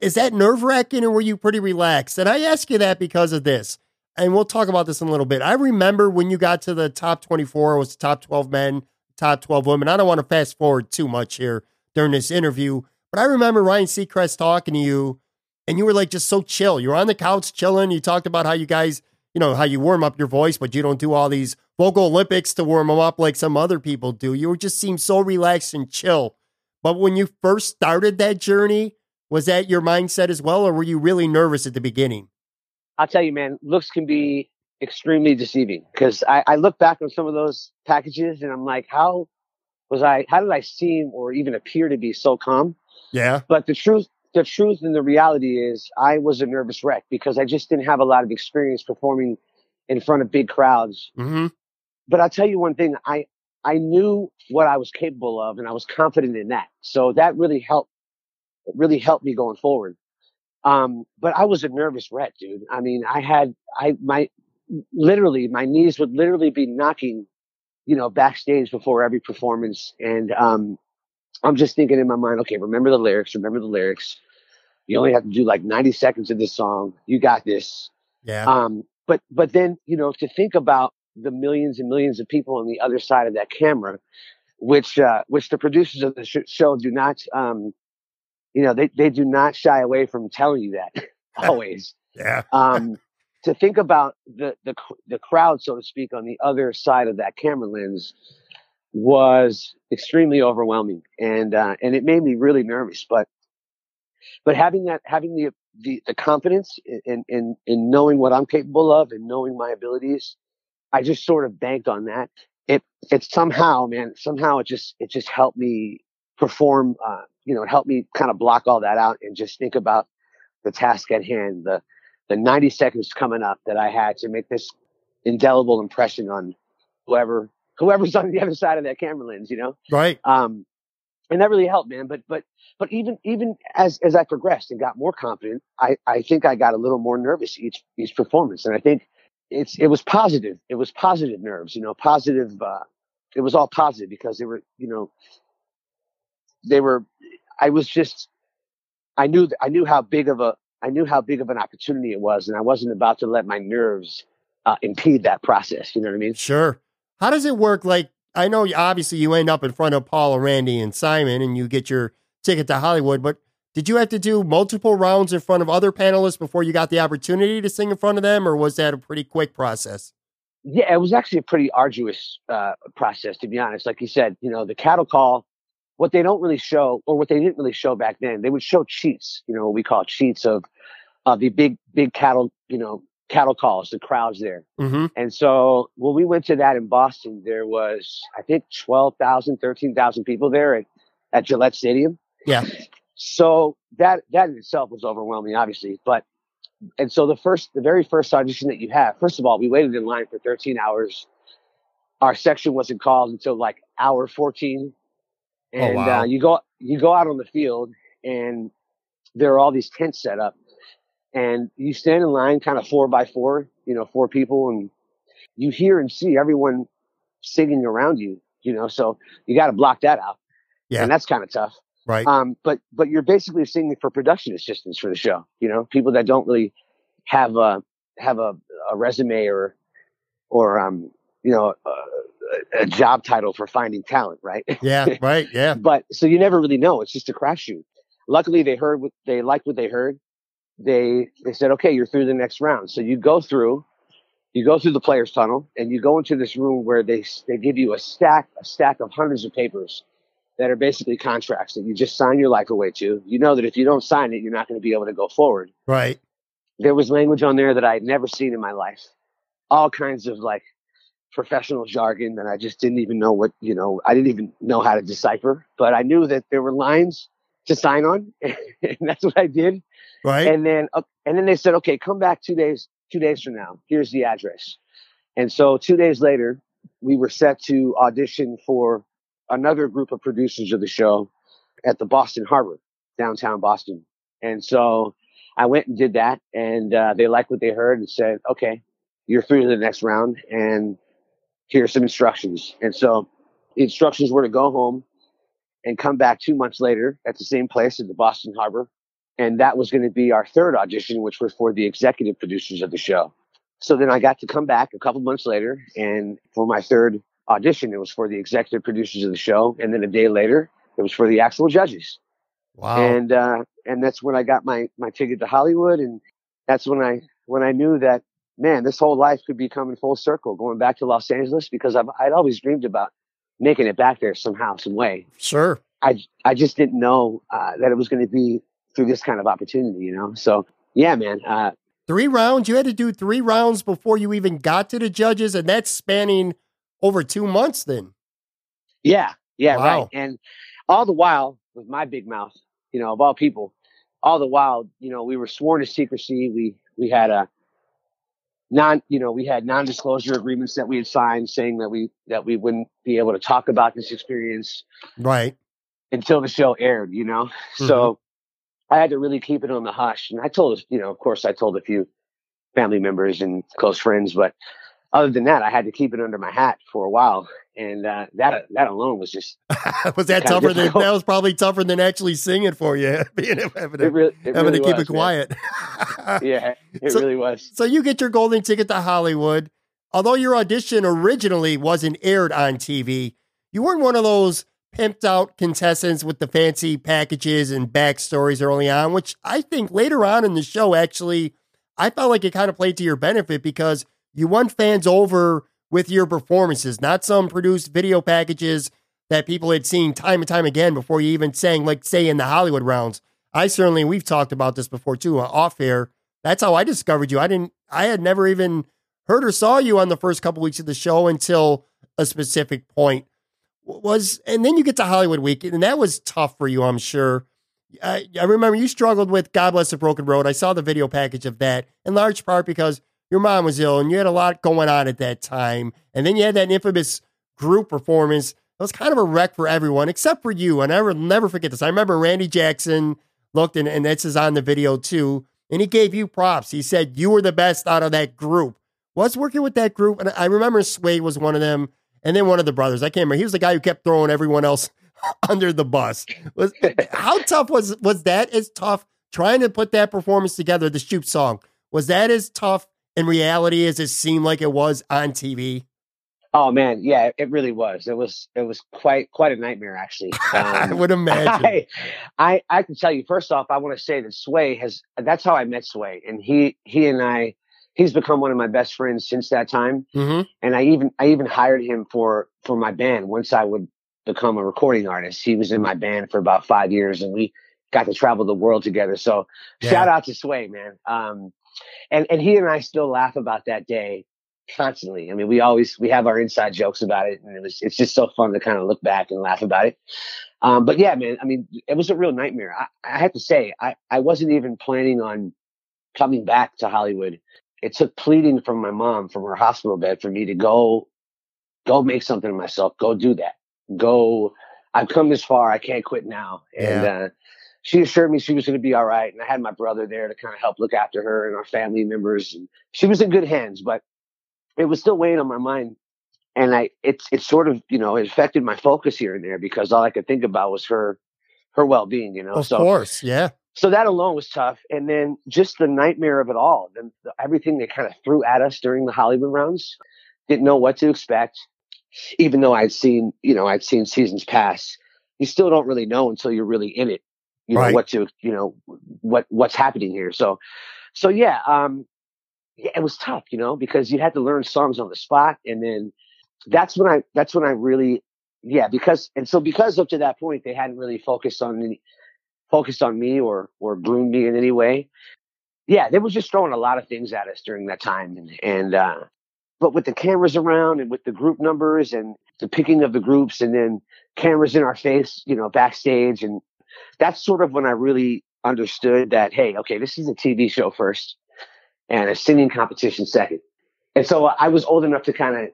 Is that nerve wracking or were you pretty relaxed? And I ask you that because of this. And we'll talk about this in a little bit. I remember when you got to the top 24, it was the top 12 men, top 12 women. I don't want to fast forward too much here during this interview, but I remember Ryan Seacrest talking to you and you were like just so chill. You were on the couch chilling. You talked about how you guys, you know, how you warm up your voice, but you don't do all these vocal Olympics to warm them up like some other people do. You just seem so relaxed and chill. But when you first started that journey, was that your mindset as well, or were you really nervous at the beginning? I'll tell you, man, looks can be extremely deceiving because I, I look back on some of those packages and I'm like, how was I, how did I seem or even appear to be so calm? Yeah. But the truth, the truth and the reality is I was a nervous wreck because I just didn't have a lot of experience performing in front of big crowds. Mm-hmm. But I'll tell you one thing, I, I knew what I was capable of and I was confident in that. So that really helped, it really helped me going forward. Um, but I was a nervous wreck, dude. I mean, I had, I, my, literally, my knees would literally be knocking, you know, backstage before every performance. And, um, I'm just thinking in my mind, okay, remember the lyrics, remember the lyrics. You only have to do like 90 seconds of this song. You got this. Yeah. Um, but, but then, you know, to think about the millions and millions of people on the other side of that camera, which, uh, which the producers of the sh- show do not, um, you know, they, they do not shy away from telling you that always. yeah. Um, to think about the, the, the crowd, so to speak, on the other side of that camera lens was extremely overwhelming. And, uh, and it made me really nervous, but, but having that, having the, the, the confidence in, in, in knowing what I'm capable of and knowing my abilities, I just sort of banked on that. It, it somehow, man, somehow it just, it just helped me perform, uh, you know, it helped me kind of block all that out and just think about the task at hand, the, the 90 seconds coming up that I had to make this indelible impression on whoever, whoever's on the other side of that camera lens, you know? Right. Um, and that really helped, man. But, but, but even, even as, as I progressed and got more confident, I, I think I got a little more nervous each, each performance. And I think it's it was positive. It was positive nerves, you know, positive. Uh, it was all positive because they were, you know, they were. I was just, I knew, I knew how big of a, I knew how big of an opportunity it was, and I wasn't about to let my nerves uh, impede that process. You know what I mean? Sure. How does it work? Like, I know obviously you end up in front of Paul, Randy, and Simon, and you get your ticket to Hollywood, but did you have to do multiple rounds in front of other panelists before you got the opportunity to sing in front of them, or was that a pretty quick process? Yeah, it was actually a pretty arduous uh, process, to be honest. Like you said, you know, the cattle call, what they don't really show, or what they didn't really show back then, they would show cheats, you know, what we call cheats of of the big, big cattle, you know, cattle calls, the crowds there. Mm-hmm. And so when we went to that in Boston, there was, I think, 12,000, 13,000 people there at, at Gillette Stadium. Yeah. So that, that in itself was overwhelming, obviously. But, and so the first, the very first audition that you have, first of all, we waited in line for 13 hours. Our section wasn't called until like hour 14. And wow. uh, you go, you go out on the field and there are all these tents set up and you stand in line kind of four by four, you know, four people and you hear and see everyone singing around you, you know, so you got to block that out. Yeah. And that's kind of tough. Right. Um, but, but you're basically singing for production assistants for the show, you know, people that don't really have a, have a, a resume or, or, um, you know, uh, a, a job title for finding talent, right? yeah. Right. Yeah. but so you never really know. It's just a crapshoot. Luckily, they heard what they liked what they heard they they said, okay, you're through the next round. So you go through, you go through the players tunnel, and you go into this room where they they give you a stack a stack of hundreds of papers that are basically contracts that you just sign your life away to. You know that if you don't sign it, you're not going to be able to go forward. Right. There was language on there that I had never seen in my life, all kinds of like professional jargon that I just didn't even know what you know. I didn't even know how to decipher, but I knew that there were lines to sign on, and that's what I did. Right. And then, uh, and then they said, okay, come back two days, two days from now. Here's the address. And so two days later, we were set to audition for another group of producers of the show at the Boston Harbor, downtown Boston. And so I went and did that and uh, they liked what they heard and said, okay, you're through to the next round and here's some instructions. And so the instructions were to go home and come back two months later at the same place at the Boston Harbor and that was going to be our third audition, which was for the executive producers of the show. So then I got to come back a couple months later, and for my third audition, it was for the executive producers of the show, and then a day later, it was for the actual judges. Wow. And uh, and that's when I got my my ticket to Hollywood, and that's when I when I knew that man, this whole life could be coming full circle, going back to Los Angeles because I've I'd always dreamed about making it back there somehow, some way. Sure. I I just didn't know uh, that it was going to be through this kind of opportunity, you know? So yeah, man. Uh, three rounds. You had to do three rounds before you even got to the judges, and that's spanning over two months then. Yeah. Yeah. Wow. Right. And all the while with my big mouth, you know, of all people, all the while, you know, we were sworn to secrecy. We, we had a non, you know, we had non-disclosure agreements that we had signed saying that we, that we wouldn't be able to talk about this experience Right. until the show aired, you know? So mm-hmm. I had to really keep it on the hush. And I told, you know, of course, I told a few family members and close friends, but other than that, I had to keep it under my hat for a while. And uh, that that alone was just was that tougher than that was probably tougher than actually singing for you, being having to, it really, it having really to keep was, it quiet. Yeah, it So- really was. So you get your golden ticket to Hollywood. Although your audition originally wasn't aired on TV, you weren't one of those pimped out contestants with the fancy packages and backstories early on, which I think later on in the show, actually, I felt like it kind of played to your benefit because you won fans over with your performances, not some produced video packages that people had seen time and time again before you even sang, like, say, in the Hollywood rounds. I certainly, we've talked about this before too, uh, off air. That's how I discovered you. I didn't, I had never even heard or saw you on the first couple weeks of the show until a specific point was, and then you get to Hollywood week, and that was tough for you, I'm sure. I, I remember you struggled with God Bless the Broken Road. I saw the video package of that in large part because your mom was ill and you had a lot going on at that time. And then you had that infamous group performance. It was kind of a wreck for everyone except for you. And I will never forget this. I remember Randy Jackson looked, and, and this is on the video too, and he gave you props. He said you were the best out of that group. was working with that group. And I remember Sway was one of them, and then one of the brothers. I can't remember. He was the guy who kept throwing everyone else under the bus. Was how tough was was that? As tough trying to put that performance together, the shoot song. Was that as tough in reality as it seemed like it was on TV? Oh man, yeah, it really was. It was it was quite quite a nightmare actually. Um, I would imagine. I, I I can tell you first off, I want to say that Sway has that's how I met Sway, and he he and I he's become one of my best friends since that time. Mm-hmm. And I even I even hired him for for my band once I would become a recording artist. He was in my band for about five years, and we got to travel the world together. So Yeah. shout out to Sway, man. Um, and and he and I still laugh about that day constantly. I mean, we always we have our inside jokes about it, and it was it's just so fun to kind of look back and laugh about it. Um, but yeah, man, I mean, it was a real nightmare. I, I have to say, I I wasn't even planning on coming back to Hollywood. It took pleading from my mom from her hospital bed for me to go go make something of myself. Go do that. Go. I've come this far. I can't quit now. And uh, she assured me she was going to be all right. And I had my brother there to kind of help look after her and our family members. And she was in good hands, but it was still weighing on my mind. And I, it's, it sort of, you know, it affected my focus here and there because all I could think about was her, her well-being, you know? Of so, course, yeah. so that alone was tough. And then just the nightmare of it all, the, the, everything they kind of threw at us during the Hollywood rounds, didn't know what to expect. Even though I'd seen, you know, I'd seen seasons pass, you still don't really know until you're really in it, you know, Right. what to, you know, what, what's happening here. So, so yeah, um, yeah, it was tough, you know, because you had to learn songs on the spot. And then that's when I, that's when I really, yeah, because, and so because up to that point, they hadn't really focused on any, focused on me or or groomed me in any way. Yeah, they were just throwing a lot of things at us during that time, and and uh, but with the cameras around and with the group numbers and the picking of the groups, and then cameras in our face, you know, backstage, and that's sort of when I really understood that hey, okay, this is a TV show first, and a singing competition second, and so I was old enough to kind of.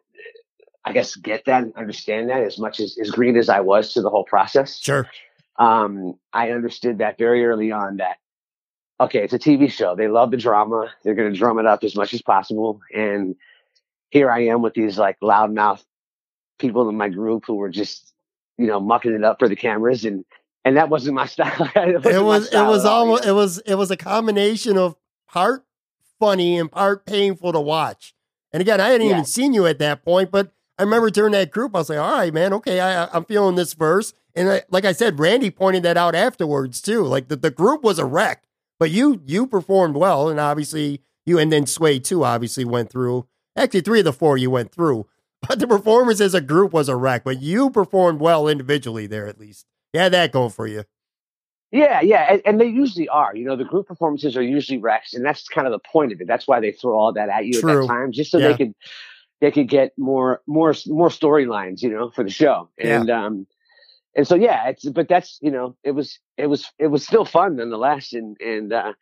I guess get that and understand that as much as as green as I was to the whole process Sure. um, I understood that very early on that, okay, it's a TV show. They love the drama. They're going to drum it up as much as possible. And here I am with these like loudmouth people in my group who were just, you know, mucking it up for the cameras. And, and that wasn't my style. it wasn't It was it was at all, you almost it was it was a combination of part funny and part painful to watch. And again, I hadn't Yeah. even seen you at that point, but I remember during that group, I was like, "All right, man, okay, I, I'm feeling this verse." And I, like I said, Randy pointed that out afterwards too. Like the, the group was a wreck, but you you performed well, and obviously you and then Sway too obviously went through. Actually, three of the four you went through, but the performance as a group was a wreck. But you performed well individually there, at least. You had that going for you. Yeah, yeah, and, and they usually are. You know, the group performances are usually wrecks, and that's kind of the point of it. That's why they throw all that at you at True. that time, just so Yeah. they could they could get more more more storylines, you know, for the show. Yeah. And um, and so yeah, it's but that's you know, it was it was it was still fun nonetheless, and and uh,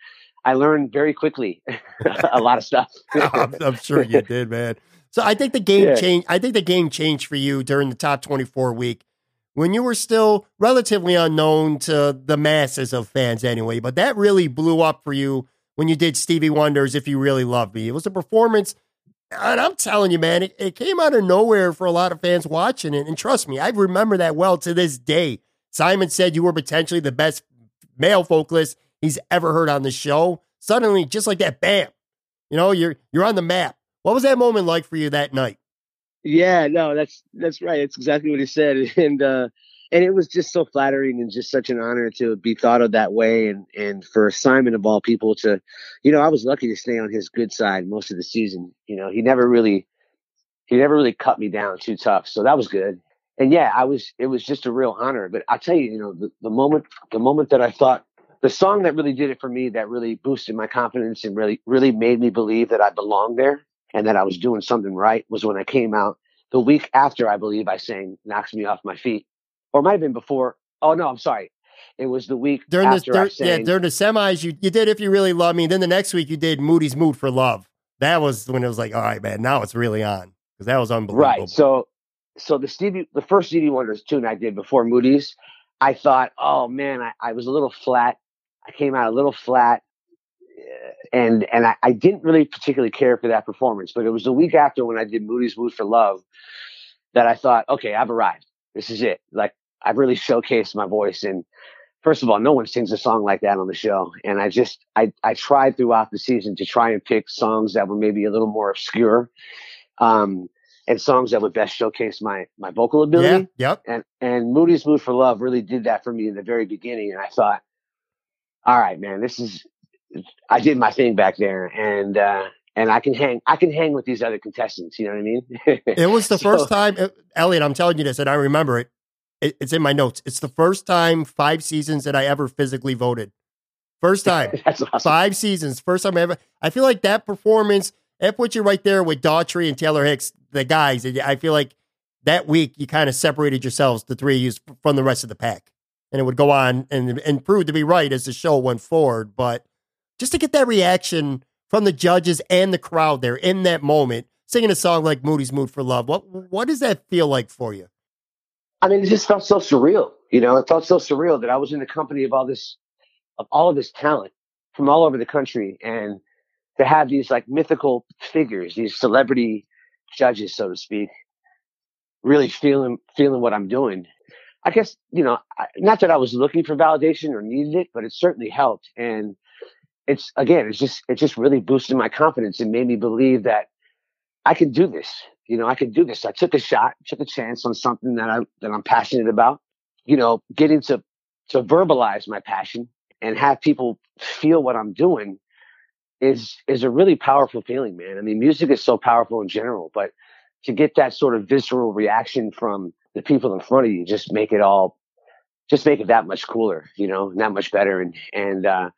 I learned very quickly a lot of stuff. I'm, I'm sure you did, man. So I think the game Yeah. changed. I think the game changed for you during the top 24 week when you were still relatively unknown to the masses of fans, anyway. But that really blew up for you when you did Stevie Wonder's "If You Really Love Me." It was a performance, and I'm telling you, man, it, it came out of nowhere for a lot of fans watching it. And trust me, I remember that well to this day. Simon said you were potentially the best male vocalist he's ever heard on the show. Suddenly, just like that, bam, you know, you're you're on the map. What was that moment like for you that night? Yeah, no, that's that's right. It's exactly what he said, and uh, and it was just so flattering and just such an honor to be thought of that way, and and for Simon of all people to, you know, I was lucky to stay on his good side most of the season. You know, he never really, he never really cut me down too tough, so that was good. And yeah, I was. It was just a real honor. But I'll tell you, you know, the, the moment, the moment that I thought. The song that really did it for me, that really boosted my confidence and really, really made me believe that I belonged there and that I was doing something right was when I came out the week after I believe I sang "Knocks Me Off My Feet," or it might have been before. Oh no, I'm sorry. It was the week During the I sang. yeah, during the semis, you, you did if you really love me. Then the next week you did Moody's Mood for Love. That was when it was like, all right, man, now it's really on because that was unbelievable. right. So, so the Stevie, the first Stevie Wonder's tune I did before Moody's, I thought, oh man, I, I was a little flat. I came out a little flat. And and I, I didn't really particularly care for that performance, but it was the week after when I did Moody's Mood for Love that I thought, okay, I've arrived. This is it. Like I've really showcased my voice. And first of all, no one sings a song like that on the show. And I just I I tried throughout the season to try and pick songs that were maybe a little more obscure. Um, and songs that would best showcase my my vocal ability. Yeah, yep. And and Moody's Mood for Love really did that for me in the very beginning. And I thought, all right, man, this is I did my thing back there, and uh, and I can hang I can hang with these other contestants. You know what I mean? it was the So- first time, uh, Elliott. I'm telling you this, and I remember it. it. It's in my notes. It's the first time five seasons that I ever physically voted. First time. That's awesome. five seasons. First time ever. I feel like that performance, that puts you right there with Daughtry and Taylor Hicks, the guys. I feel like that week you kind of separated yourselves, the three of you, from the rest of the pack. And it would go on and, and prove to be right as the show went forward. But just to get that reaction from the judges and the crowd there in that moment, singing a song like Moody's Mood for Love, what what does that feel like for you? I mean, it just felt so surreal. You know, it felt so surreal that I was in the company of all this, of all of this talent from all over the country, and to have these like mythical figures, these celebrity judges, so to speak, really feeling feeling what I'm doing. I guess you know, not that I was looking for validation or needed it, but it certainly helped. And it's again, it's just it just really boosted my confidence and made me believe that I could do this. You know, I could do this. I took a shot, took a chance on something that I that I'm passionate about. You know, getting to to verbalize my passion and have people feel what I'm doing is is a really powerful feeling, man. I mean, music is so powerful in general, but to get that sort of visceral reaction from the people in front of you just make it all just make it that much cooler, you know, that much better. And and uh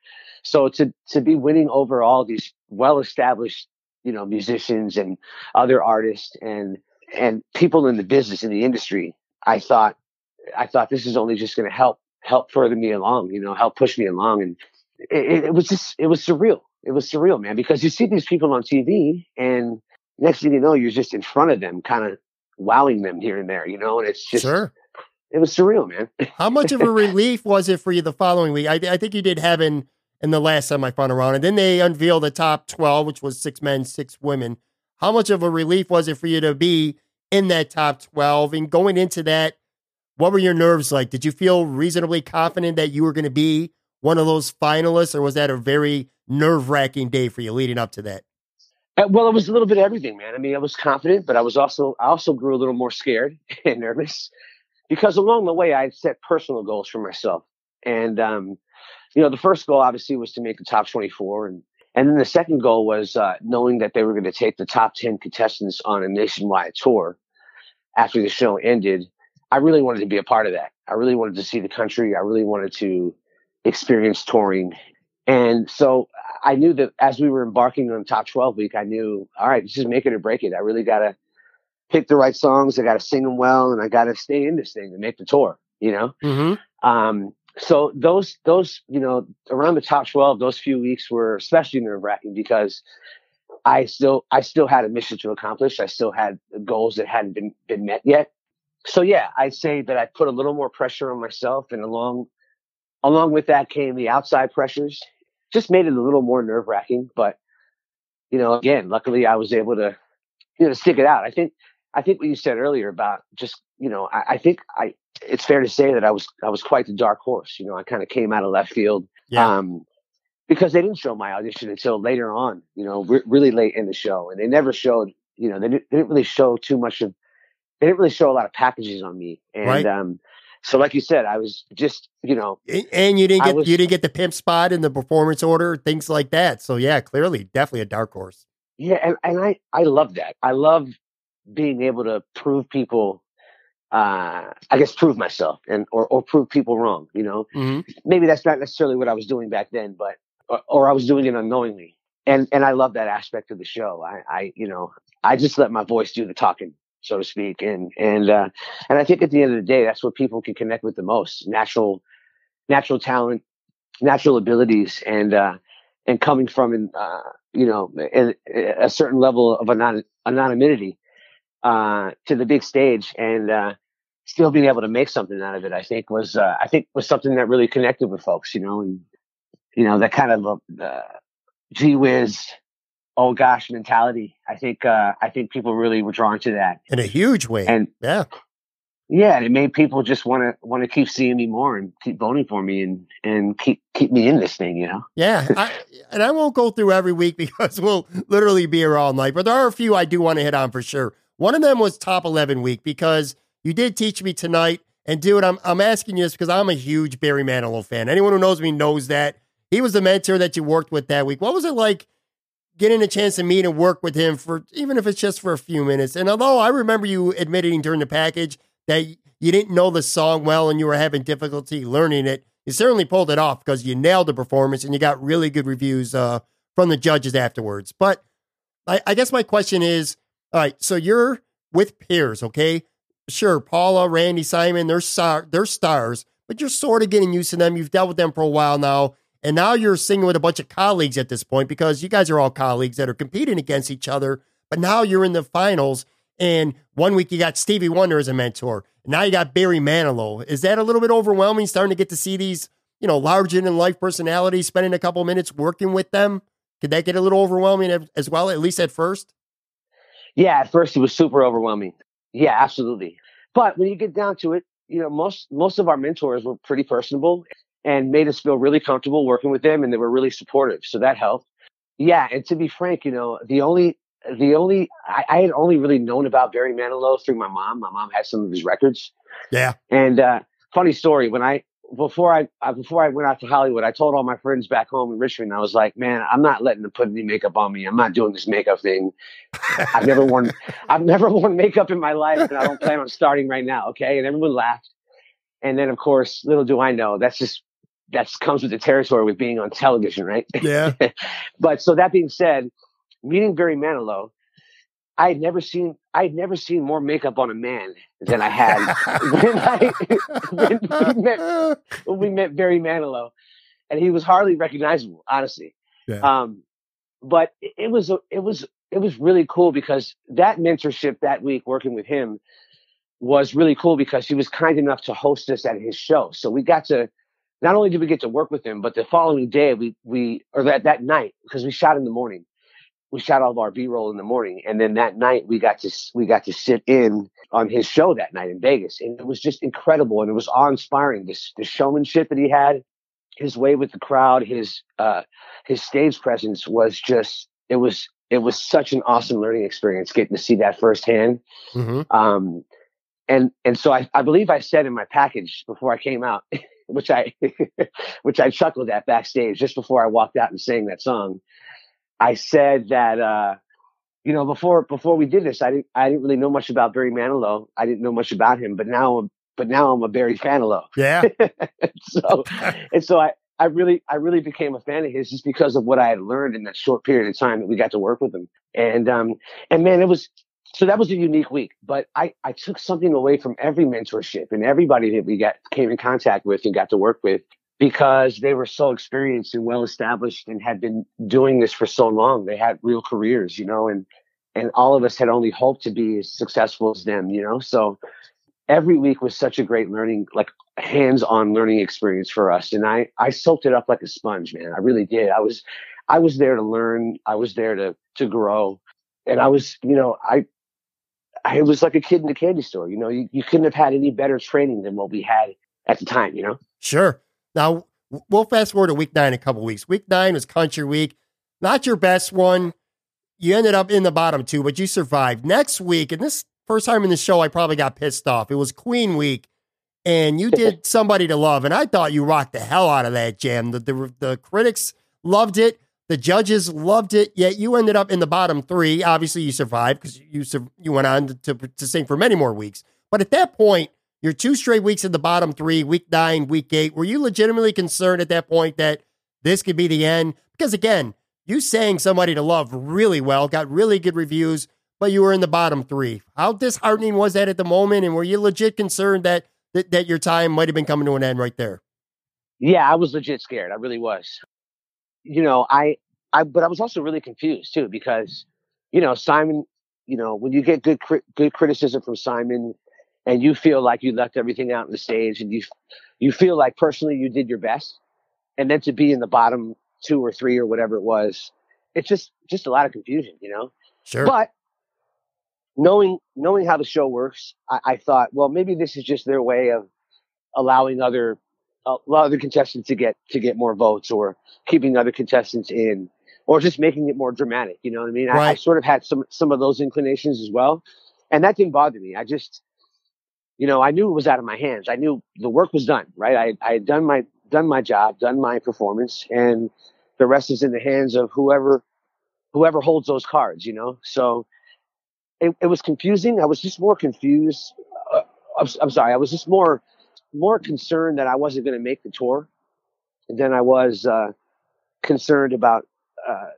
so to to be winning over all these well established, you know, musicians and other artists and and people in the business in the industry, I thought I thought this is only just gonna help help further me along, you know, help push me along. And it, it, it was just it was surreal. It was surreal, man, because you see these people on TV and next thing you know, you're just in front of them, kind of wowing them here and there, you know, and it's just sure. It was surreal, man. How much of a relief was it for you the following week? I, I think you did heaven in the last semifinal round, and then they unveiled the top 12, which was six men, six women. How much of a relief was it for you to be in that top 12? And going into that, what were your nerves like? Did you feel reasonably confident that you were going to be one of those finalists, or was that a very nerve wracking day for you leading up to that? Uh, Well, it was a little bit of everything, man. I mean, I was confident, but I was also I also grew a little more scared and nervous because along the way I had set personal goals for myself. And um, you know, the first goal obviously was to make the top 24 and and then the second goal was uh, knowing that they were going to take the top 10 contestants on a nationwide tour after the show ended. I really wanted to be a part of that. I really wanted to see the country. I really wanted to experience touring. And so I knew that as we were embarking on top 12 week, I knew, all right, this is make it or break it. I really got to pick the right songs. I got to sing them well and I got to stay in this thing and make the tour, you know? Mm-hmm. Um, so those, those, you know, around the top 12, those few weeks were especially nerve wracking because I still, I still had a mission to accomplish. I still had goals that hadn't been, been met yet. So yeah, I'd say that I put a little more pressure on myself and along, along with that came the outside pressures just made it a little more nerve wracking. But you know, again, luckily I was able to, you know, stick it out. I think, I think what you said earlier about just, you know, I, I think I, it's fair to say that I was, I was quite the dark horse. You know, I kind of came out of left field, Yeah. um, because they didn't show my audition until later on. You know, re- really late in the show, and they never showed. You know, they didn't, they didn't really show too much of. They didn't really show a lot of packages on me, and Right. um, so like you said, I was just, you know, And- And you didn't get was- you didn't get the pimp spot in the performance order, things like that. So yeah, clearly, definitely a dark horse. Yeah, and, and I I love that. I love being able to prove people uh I guess prove myself and or or prove people wrong, you know. Mm-hmm. Maybe that's not necessarily what I was doing back then, but or, or I was doing it unknowingly. And and I love that aspect of the show. I I you know, I just let my voice do the talking, so to speak. And and uh and I think at the end of the day that's what people can connect with the most. Natural natural talent, natural abilities and uh and coming from an uh you know, a, a certain level of anon- anonymity uh, to the big stage, and uh, still being able to make something out of it, I think was uh, I think was something that really connected with folks, you know, and you know that kind of uh, gee whiz, oh gosh mentality. I think uh, I think people really were drawn to that in a huge way. And yeah, yeah, and it made people just want to want to keep seeing me more and keep voting for me and and keep keep me in this thing, you know. Yeah, I, and I won't go through every week because we'll literally be here all night. But there are a few I do want to hit on for sure. One of them was top eleven week because you did teach me tonight. And dude, I'm I'm asking you this because I'm a huge Barry Manilow fan. Anyone who knows me knows that he was the mentor that you worked with that week. What was it like getting a chance to meet and work with him for even if it's just for a few minutes? And although I remember you admitting during the package that you didn't know the song well and you were having difficulty learning it, you certainly pulled it off because you nailed the performance and you got really good reviews uh, from the judges afterwards. But I, I guess my question is all right, so you're with peers, okay? Sure, Paula, Randy, Simon, they're, star- they're stars, but you're sort of getting used to them. You've dealt with them for a while now. And now you're singing with a bunch of colleagues at this point because you guys are all colleagues that are competing against each other. But now you're in the finals and one week you got Stevie Wonder as a mentor. and Now you got Barry Manilow. Is that a little bit overwhelming starting to get to see these, you know, larger than life personalities, spending a couple minutes working with them? Could that get a little overwhelming as well, at least at first? Yeah, at first it was super overwhelming. Yeah, absolutely. But when you get down to it, you know, most most of our mentors were pretty personable and made us feel really comfortable working with them and they were really supportive. So that helped. Yeah, and to be frank, you know, the only the only I, I, had only really known about Barry Manilow through my mom. My mom had some of his records. Yeah. And uh, funny story, when I before I uh, before I went out to Hollywood, I told all my friends back home in Richmond, I was like, "Man, I'm not letting them put any makeup on me. I'm not doing this makeup thing. I've never worn I've never worn makeup in my life, and I don't plan on starting right now." Okay, and everyone laughed. And then, of course, little do I know, that's just that comes with the territory with being on television, right? Yeah. but so that being said, meeting Barry Manilow, I had never seen I had never seen more makeup on a man than I had when, I, when we met when we met Barry Manilow, and he was hardly recognizable, honestly. Yeah. Um, but it, it was it was it was really cool because that mentorship that week working with him was really cool because he was kind enough to host us at his show. So we got to not only did we get to work with him, but the following day we we or that that night because we shot in the morning we shot all of our b-roll in the morning. And then that night we got to we got to sit in on his show that night in vegas. And it was just incredible. And it was awe-inspiring this the showmanship that he had his way with the crowd his uh his stage presence was just it was it was such an awesome learning experience getting to see that firsthand. Mm-hmm. um and and so I, I believe i said in my package before i came out which i which i chuckled at backstage just before i walked out and sang that song I said that uh, you know before before we did this, I didn't I didn't really know much about Barry Manilow. I didn't know much about him, but now I'm but now I'm a Barry Fanilow. Yeah. so and so I I really I really became a fan of his just because of what I had learned in that short period of time that we got to work with him. And um and man, it was so that was a unique week. But I I took something away from every mentorship and everybody that we got came in contact with and got to work with because they were so experienced and well established and had been doing this for so long. They had real careers, you know, and and all of us had only hoped to be as successful as them, you know. So every week was such a great learning, like hands-on learning experience for us. And I I soaked it up like a sponge, man. I really did. I was I was there to learn. I was there to to grow. And I was, you know, I I was like a kid in a candy store. You know, you, you couldn't have had any better training than what we had at the time, you know? Sure. Now, we'll fast forward to week nine in a couple weeks. Week nine was country week. Not your best one. You ended up in the bottom two, but you survived. Next week, and this first time in the show, I probably got pissed off. It was Queen week, and you did Somebody to Love, and I thought you rocked the hell out of that jam. The, the, the critics loved it. The judges loved it, yet you ended up in the bottom three. Obviously, you survived because you you went on to, to, to sing for many more weeks. But at that point, you're two straight weeks in the bottom three, week nine, week eight. Were you legitimately concerned at that point that this could be the end? Because again, you sang somebody to love really well, got really good reviews, but you were in the bottom three. How disheartening was that at the moment? And were you legit concerned that that, that your time might have been coming to an end right there? Yeah, I was legit scared. I really was. You know, I, I, but I was also really confused too because, you know, Simon, you know, when you get good, good criticism from Simon, and you feel like you left everything out on the stage and you you feel like personally you did your best and then to be in the bottom two or three or whatever it was it's just just a lot of confusion, you know. Sure. But knowing knowing how the show works, I, I thought, well, maybe this is just their way of allowing other uh, other contestants to get to get more votes, or keeping other contestants in, or just making it more dramatic. You know what I mean? I, I sort of had some some of those inclinations as well, and that didn't bother me. I just, you know, I knew it was out of my hands. I knew the work was done. Right? I I had done my done my job, done my performance, and the rest is in the hands of whoever whoever holds those cards. You know, so it, it was confusing. I was just more confused. Uh, I'm, I'm sorry. I was just more more concerned that I wasn't going to make the tour than I was uh, concerned about uh,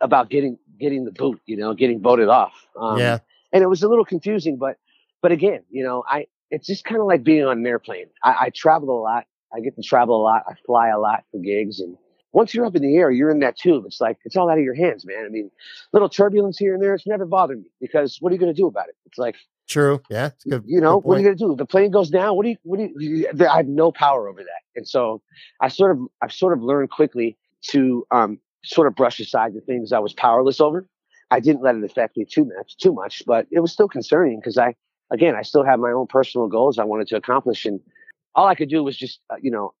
about getting getting the boot. You know, getting voted off. Um, yeah. and it was a little confusing, but but again, you know, I it's just kind of like being on an airplane. I, I travel a lot. I get to travel a lot. I fly a lot for gigs, and once you're up in the air, you're in that tube. It's like it's all out of your hands, man. I mean, little turbulence here and there. It's never bothered me because what are you going to do about it? It's like True. Yeah. It's good. you know, what are you gonna do? If the plane goes down, what do you, what do you, I have no power over that. And so I sort of, I've sort of learned quickly to, um, sort of brush aside the things I was powerless over. I didn't let it affect me too much, too much, but it was still concerning because I, again, I still have my own personal goals I wanted to accomplish. And all I could do was just, uh, you know,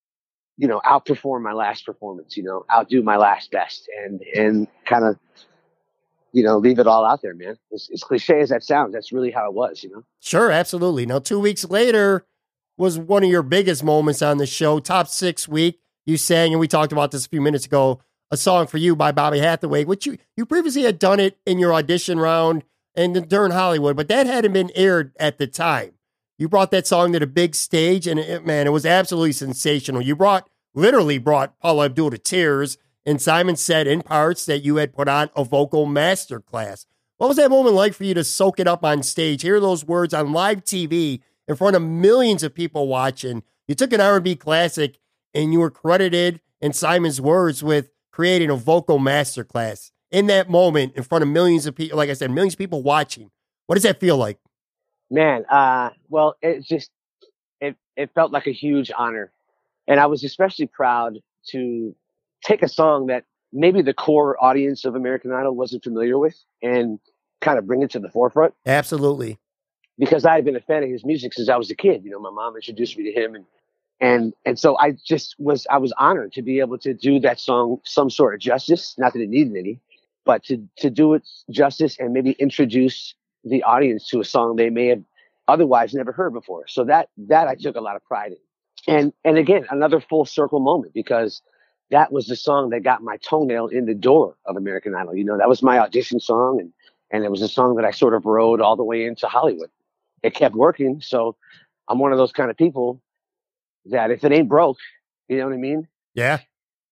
you know, outperform my last performance, you know, outdo my last best and, and kind of, you know, leave it all out there, man. As, as cliche as that sounds, that's really how it was, you know? Sure, absolutely. Now, two weeks later was one of your biggest moments on the show. Top six week, you sang, and we talked about this a few minutes ago. A song for you by Bobby Hathaway, which you you previously had done it in your audition round and during Hollywood, but that hadn't been aired at the time. You brought that song to the big stage, and it, man, it was absolutely sensational. You brought literally brought Paula Abdul to tears, and Simon said in parts that you had put on a vocal masterclass. What was that moment like for you to soak it up on stage, hear those words on live TV in front of millions of people watching? You took an R&B classic and you were credited in Simon's words with creating a vocal masterclass in that moment in front of millions of people. Like I said, millions of people watching. What does that feel like? Man, uh, well, it just it it felt like a huge honor, and I was especially proud to take a song that maybe the core audience of American Idol wasn't familiar with, and kind of bring it to the forefront. Absolutely. Because I had been a fan of his music since I was a kid. You know, my mom introduced me to him, and and and so I just was I was honored to be able to do that song some sort of justice. Not that it needed any, but to to do it justice and maybe introduce the audience to a song they may have otherwise never heard before. So that that I took a lot of pride in. And and again, another full circle moment because that was the song that got my toenail in the door of American Idol. You know, that was my audition song and and it was a song that I sort of rode all the way into Hollywood. It kept working, so I'm one of those kind of people that if it ain't broke, you know what I mean? Yeah.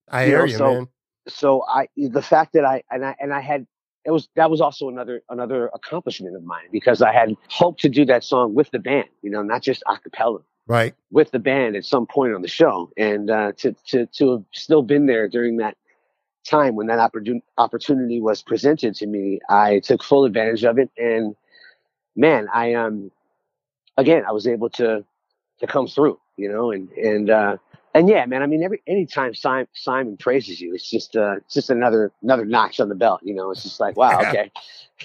I You hear know, you, so- man. So I the fact that I and I and I had it was that was also another another accomplishment of mine because I had hoped to do that song with the band, you know, not just a cappella, Right. with the band at some point on the show, and uh, to to to have still been there during that time when that opportun- opportunity was presented to me, I took full advantage of it, and man, I um again I was able to to come through, you know, and and uh, and yeah, man. I mean, every anytime Simon, Simon praises you, it's just uh, it's just another another notch on the belt. You know, it's just like wow, okay.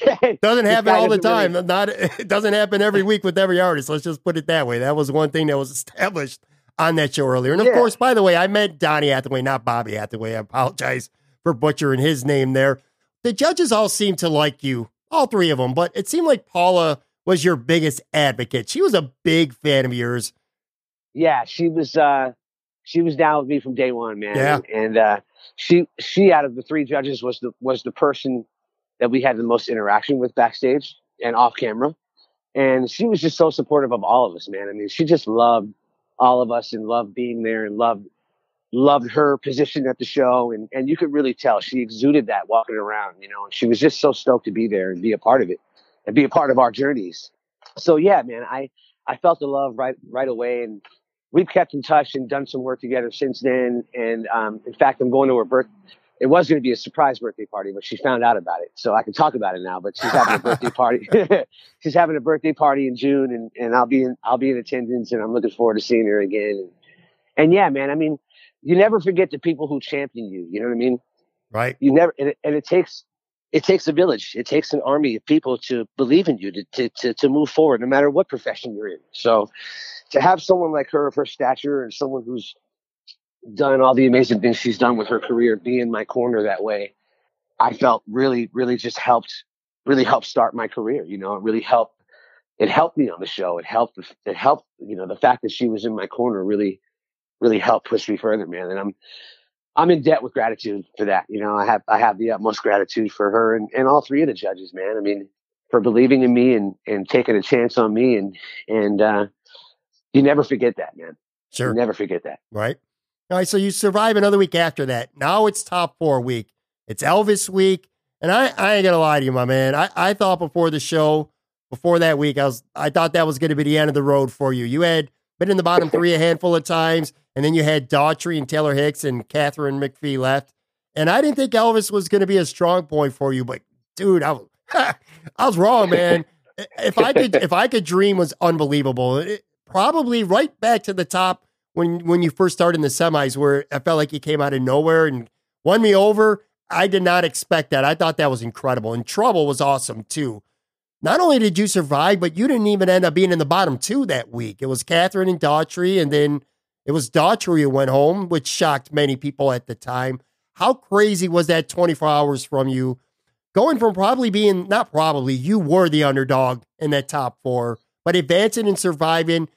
Doesn't happen all the time. really- Not it doesn't happen every week with every artist. Let's just put it that way. That was one thing that was established on that show earlier. And of Yeah. course, by the way, I meant Donny Hathaway, not Bobby Hathaway. I apologize for butchering his name there. The judges all seemed to like you, all three of them, but it seemed like Paula was your biggest advocate. She was a big fan of yours. yeah, she was uh she was down with me from day one, man. Yeah. And, and uh she she out of the three judges was the was the person that we had the most interaction with backstage and off camera. And she was just so supportive of all of us, man. I mean, she just loved all of us and loved being there and loved loved her position at the show and and you could really tell she exuded that walking around, you know, and she was just so stoked to be there and be a part of it and be a part of our journeys. So yeah, man, I I felt the love right right away and we've kept in touch and done some work together since then. And um, in fact, I'm going to her birth. It was going to be a surprise birthday party, but she found out about it, so I can talk about it now. But she's having a birthday party. she's having a birthday party in June, and, and I'll be in I'll be in attendance, and I'm looking forward to seeing her again. And, and yeah, man, I mean, you never forget the people who champion you. You know what I mean? Right. You never, and it, and it takes it takes a village. It takes an army of people to believe in you to, to, to, to move forward, no matter what profession you're in. So to have someone like her of her stature and someone who's done all the amazing things she's done with her career be in my corner that way, I felt really, really just helped, really helped start my career. You know, it really helped. It helped me on the show. It helped. It helped. You know, the fact that she was in my corner really, really helped push me further, man. And I'm, I'm in debt with gratitude for that. You know, I have I have the utmost gratitude for her and, and all three of the judges, man. I mean, for believing in me and, and taking a chance on me and and uh, you never forget that, man. Sure. You never forget that. Right. All right. So you survive another week after that. Now it's top four week. It's Elvis week. And I, I ain't gonna lie to you, my man. I, I thought before the show, before that week, I was I thought that was gonna be the end of the road for you. You had been in the bottom three a handful of times. And then you had Daughtry and Taylor Hicks and Katharine McPhee left. And I didn't think Elvis was going to be a strong point for you, but dude, I, was I was wrong, man. if I could, if I could dream was unbelievable. It, probably right back to the top when when you first started in the semis, where I felt like you came out of nowhere and won me over. I did not expect that. I thought that was incredible. And Trouble was awesome too. Not only did you survive, but you didn't even end up being in the bottom two that week. It was Katharine and Daughtry, and then it was Daughtry who went home, which shocked many people at the time. How crazy was that 24 hours from you? Going from probably being, not probably, you were the underdog in that top four, but advancing and surviving.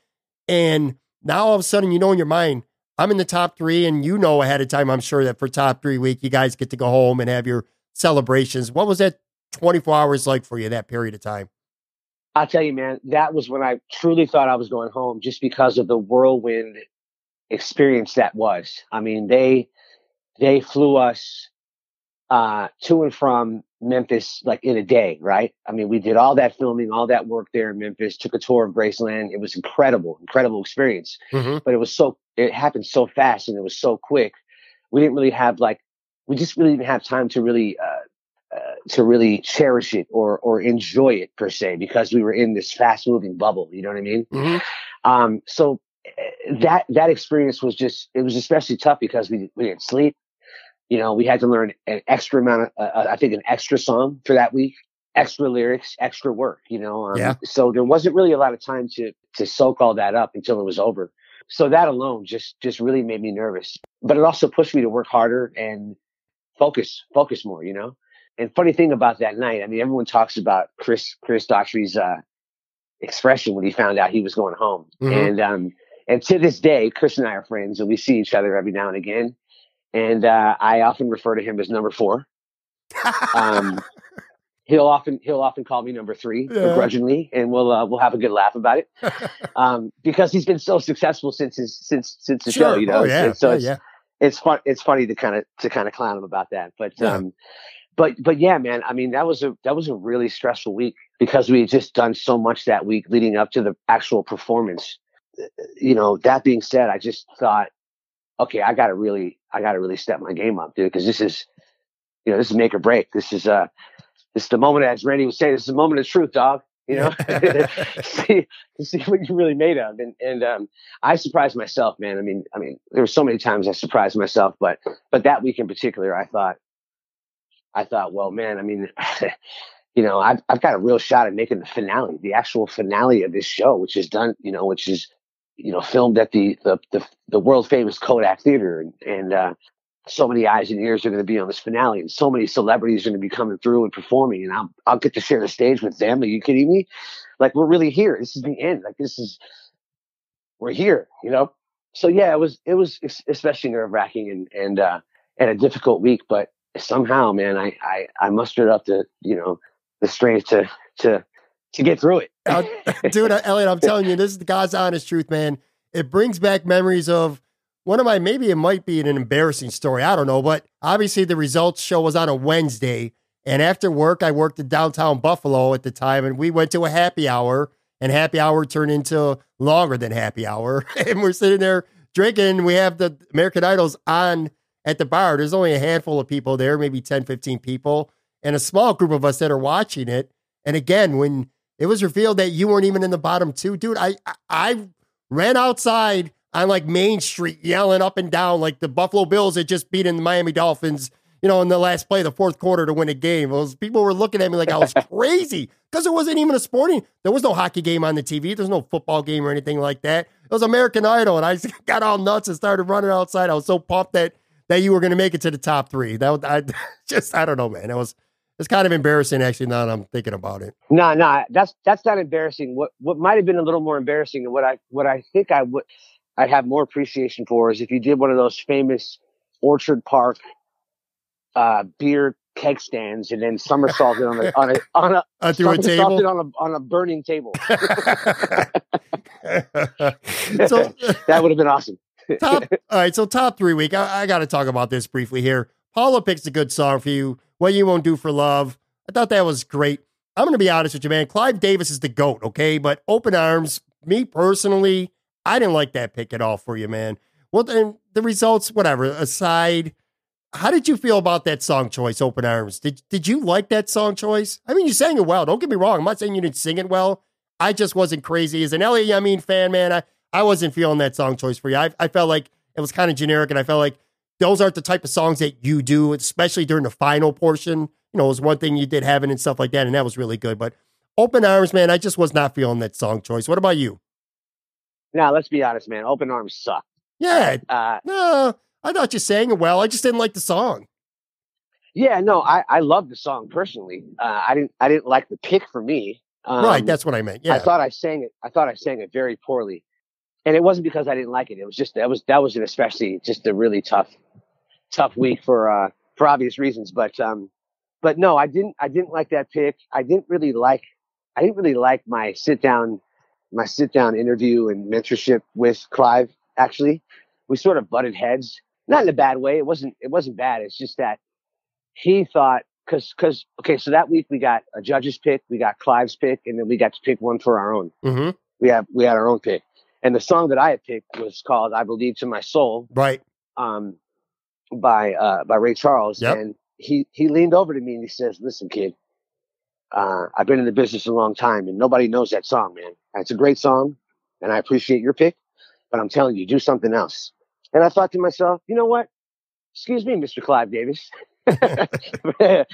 And now all of a sudden, you know in your mind, I'm in the top three, and you know ahead of time, I'm sure that for top three week, you guys get to go home and have your celebrations. What was that 24 hours like for you that period of time? I'll tell you, man, that was when I truly thought I was going home just because of the whirlwind experience that was. I mean, they they flew us uh, to and from Memphis like in a day, right? I mean, we did all that filming, all that work there in Memphis. Took a tour of Graceland. It was incredible, incredible experience. Mm-hmm. But it was so it happened so fast and it was so quick. We didn't really have like we just really didn't have time to really. Uh, uh, to really cherish it or or enjoy it per se because we were in this fast moving bubble you know what i mean mm-hmm. um, so that that experience was just it was especially tough because we we didn't sleep. You know, we had to learn an extra amount of uh, uh, I think an extra song for that week, extra lyrics, extra work. You know, um, yeah. So there wasn't really a lot of time to to soak all that up until it was over. So that alone just just really made me nervous, but it also pushed me to work harder and focus focus more. You know. And funny thing about that night, I mean, everyone talks about Chris Chris Daughtry's uh, expression when he found out he was going home, mm-hmm. and um, and to this day, Chris and I are friends, and we see each other every now and again. And uh, I often refer to him as number four. um, he'll often he'll often call me number three yeah. begrudgingly, and we'll uh, we'll have a good laugh about it um, because he's been so successful since his since since the sure. show. You know, oh, yeah. And so yeah, it's, yeah. it's fun. It's funny to kind of to kind of clown him about that, but. Um, but but yeah, man. I mean, that was a that was a really stressful week because we had just done so much that week leading up to the actual performance you know, that being said, I just thought, okay, I got to really, I got to really step my game up, dude, because this is, you know, this is make or break. This is, uh, this is the moment, as Randy would say, this is the moment of truth, dog. You know, see, see what you're really made of. And, and, um, I surprised myself, man. I mean, I mean, there were so many times I surprised myself, but, but that week in particular, I thought, I thought, well, man, I mean, you know, I've, I've got a real shot at making the finale, the actual finale of this show, which is done, you know, which is you know, filmed at the the the, the world famous Kodak Theater, and, and uh, so many eyes and ears are going to be on this finale, and so many celebrities are going to be coming through and performing, and I'll I'll get to share the stage with them. Are you kidding me? Like we're really here. This is the end. Like this is we're here. You know. So yeah, it was it was especially nerve wracking and and uh, and a difficult week, but somehow, man, I I I mustered up the you know the strength to to to get through it. uh, dude, Elliott, I'm telling you, this is the God's honest truth, man. It brings back memories of one of my, maybe it might be an embarrassing story. I don't know. But obviously, the results show was on a Wednesday. And after work, I worked in downtown Buffalo at the time, and we went to a happy hour. And happy hour turned into longer than happy hour. and we're sitting there drinking. We have the American Idols on at the bar. There's only a handful of people there, maybe 10, 15 people, and a small group of us that are watching it. And again, when it was revealed that you weren't even in the bottom two, dude. I I ran outside on like Main Street yelling up and down like the Buffalo Bills had just beaten the Miami Dolphins, you know, in the last play, of the fourth quarter to win a game. Was, people were looking at me like I was crazy because it wasn't even a sporting. There was no hockey game on the TV. There's no football game or anything like that. It was American Idol, and I got all nuts and started running outside. I was so pumped that that you were going to make it to the top three. That I just I don't know, man. It was it's kind of embarrassing actually. Now that I'm thinking about it. No, nah, no, nah, that's that's not embarrassing. What what might have been a little more embarrassing, and what I what I think I would I'd have more appreciation for is if you did one of those famous Orchard Park uh, beer keg stands and then somersaulted on a on a on a, uh, through a table on a on a burning table. so that would have been awesome. top all right, so top three week. I, I got to talk about this briefly here. Paula picks a good song for you. What you won't do for love. I thought that was great. I'm going to be honest with you, man. Clive Davis is the goat, okay? But open arms, me personally, I didn't like that pick at all for you, man. Well, then the results, whatever aside, how did you feel about that song choice, Open Arms? Did did you like that song choice? I mean, you sang it well. Don't get me wrong. I'm not saying you didn't sing it well. I just wasn't crazy. As an Elliott Yamin fan, man, I, I wasn't feeling that song choice for you. I, I felt like it was kind of generic, and I felt like those aren't the type of songs that you do, especially during the final portion. You know, it was one thing you did having and stuff like that, and that was really good. But Open Arms, man, I just was not feeling that song choice. What about you? Now, let's be honest, man. Open Arms sucked. Yeah. Uh, no, I thought you sang it well. I just didn't like the song. Yeah, no, I, I love the song personally. Uh, I didn't I didn't like the pick for me. Um, right, that's what I meant. Yeah, I thought I sang it. I thought I sang it very poorly, and it wasn't because I didn't like it. It was just that was that was an especially just a really tough, tough week for uh for obvious reasons. But um, but no, I didn't I didn't like that pick. I didn't really like I didn't really like my sit down my sit down interview and mentorship with Clive. Actually, we sort of butted heads, not in a bad way. It wasn't it wasn't bad. It's just that he thought because because okay, so that week we got a judge's pick, we got Clive's pick, and then we got to pick one for our own. Mm-hmm. We have we had our own pick, and the song that I had picked was called "I Believe to My Soul," right? Um, by uh by Ray Charles, yep. and he he leaned over to me and he says, "Listen, kid, uh, I've been in the business a long time, and nobody knows that song, man. It's a great song, and I appreciate your pick, but I'm telling you, do something else." And I thought to myself, you know what? Excuse me, Mr. Clive Davis. I,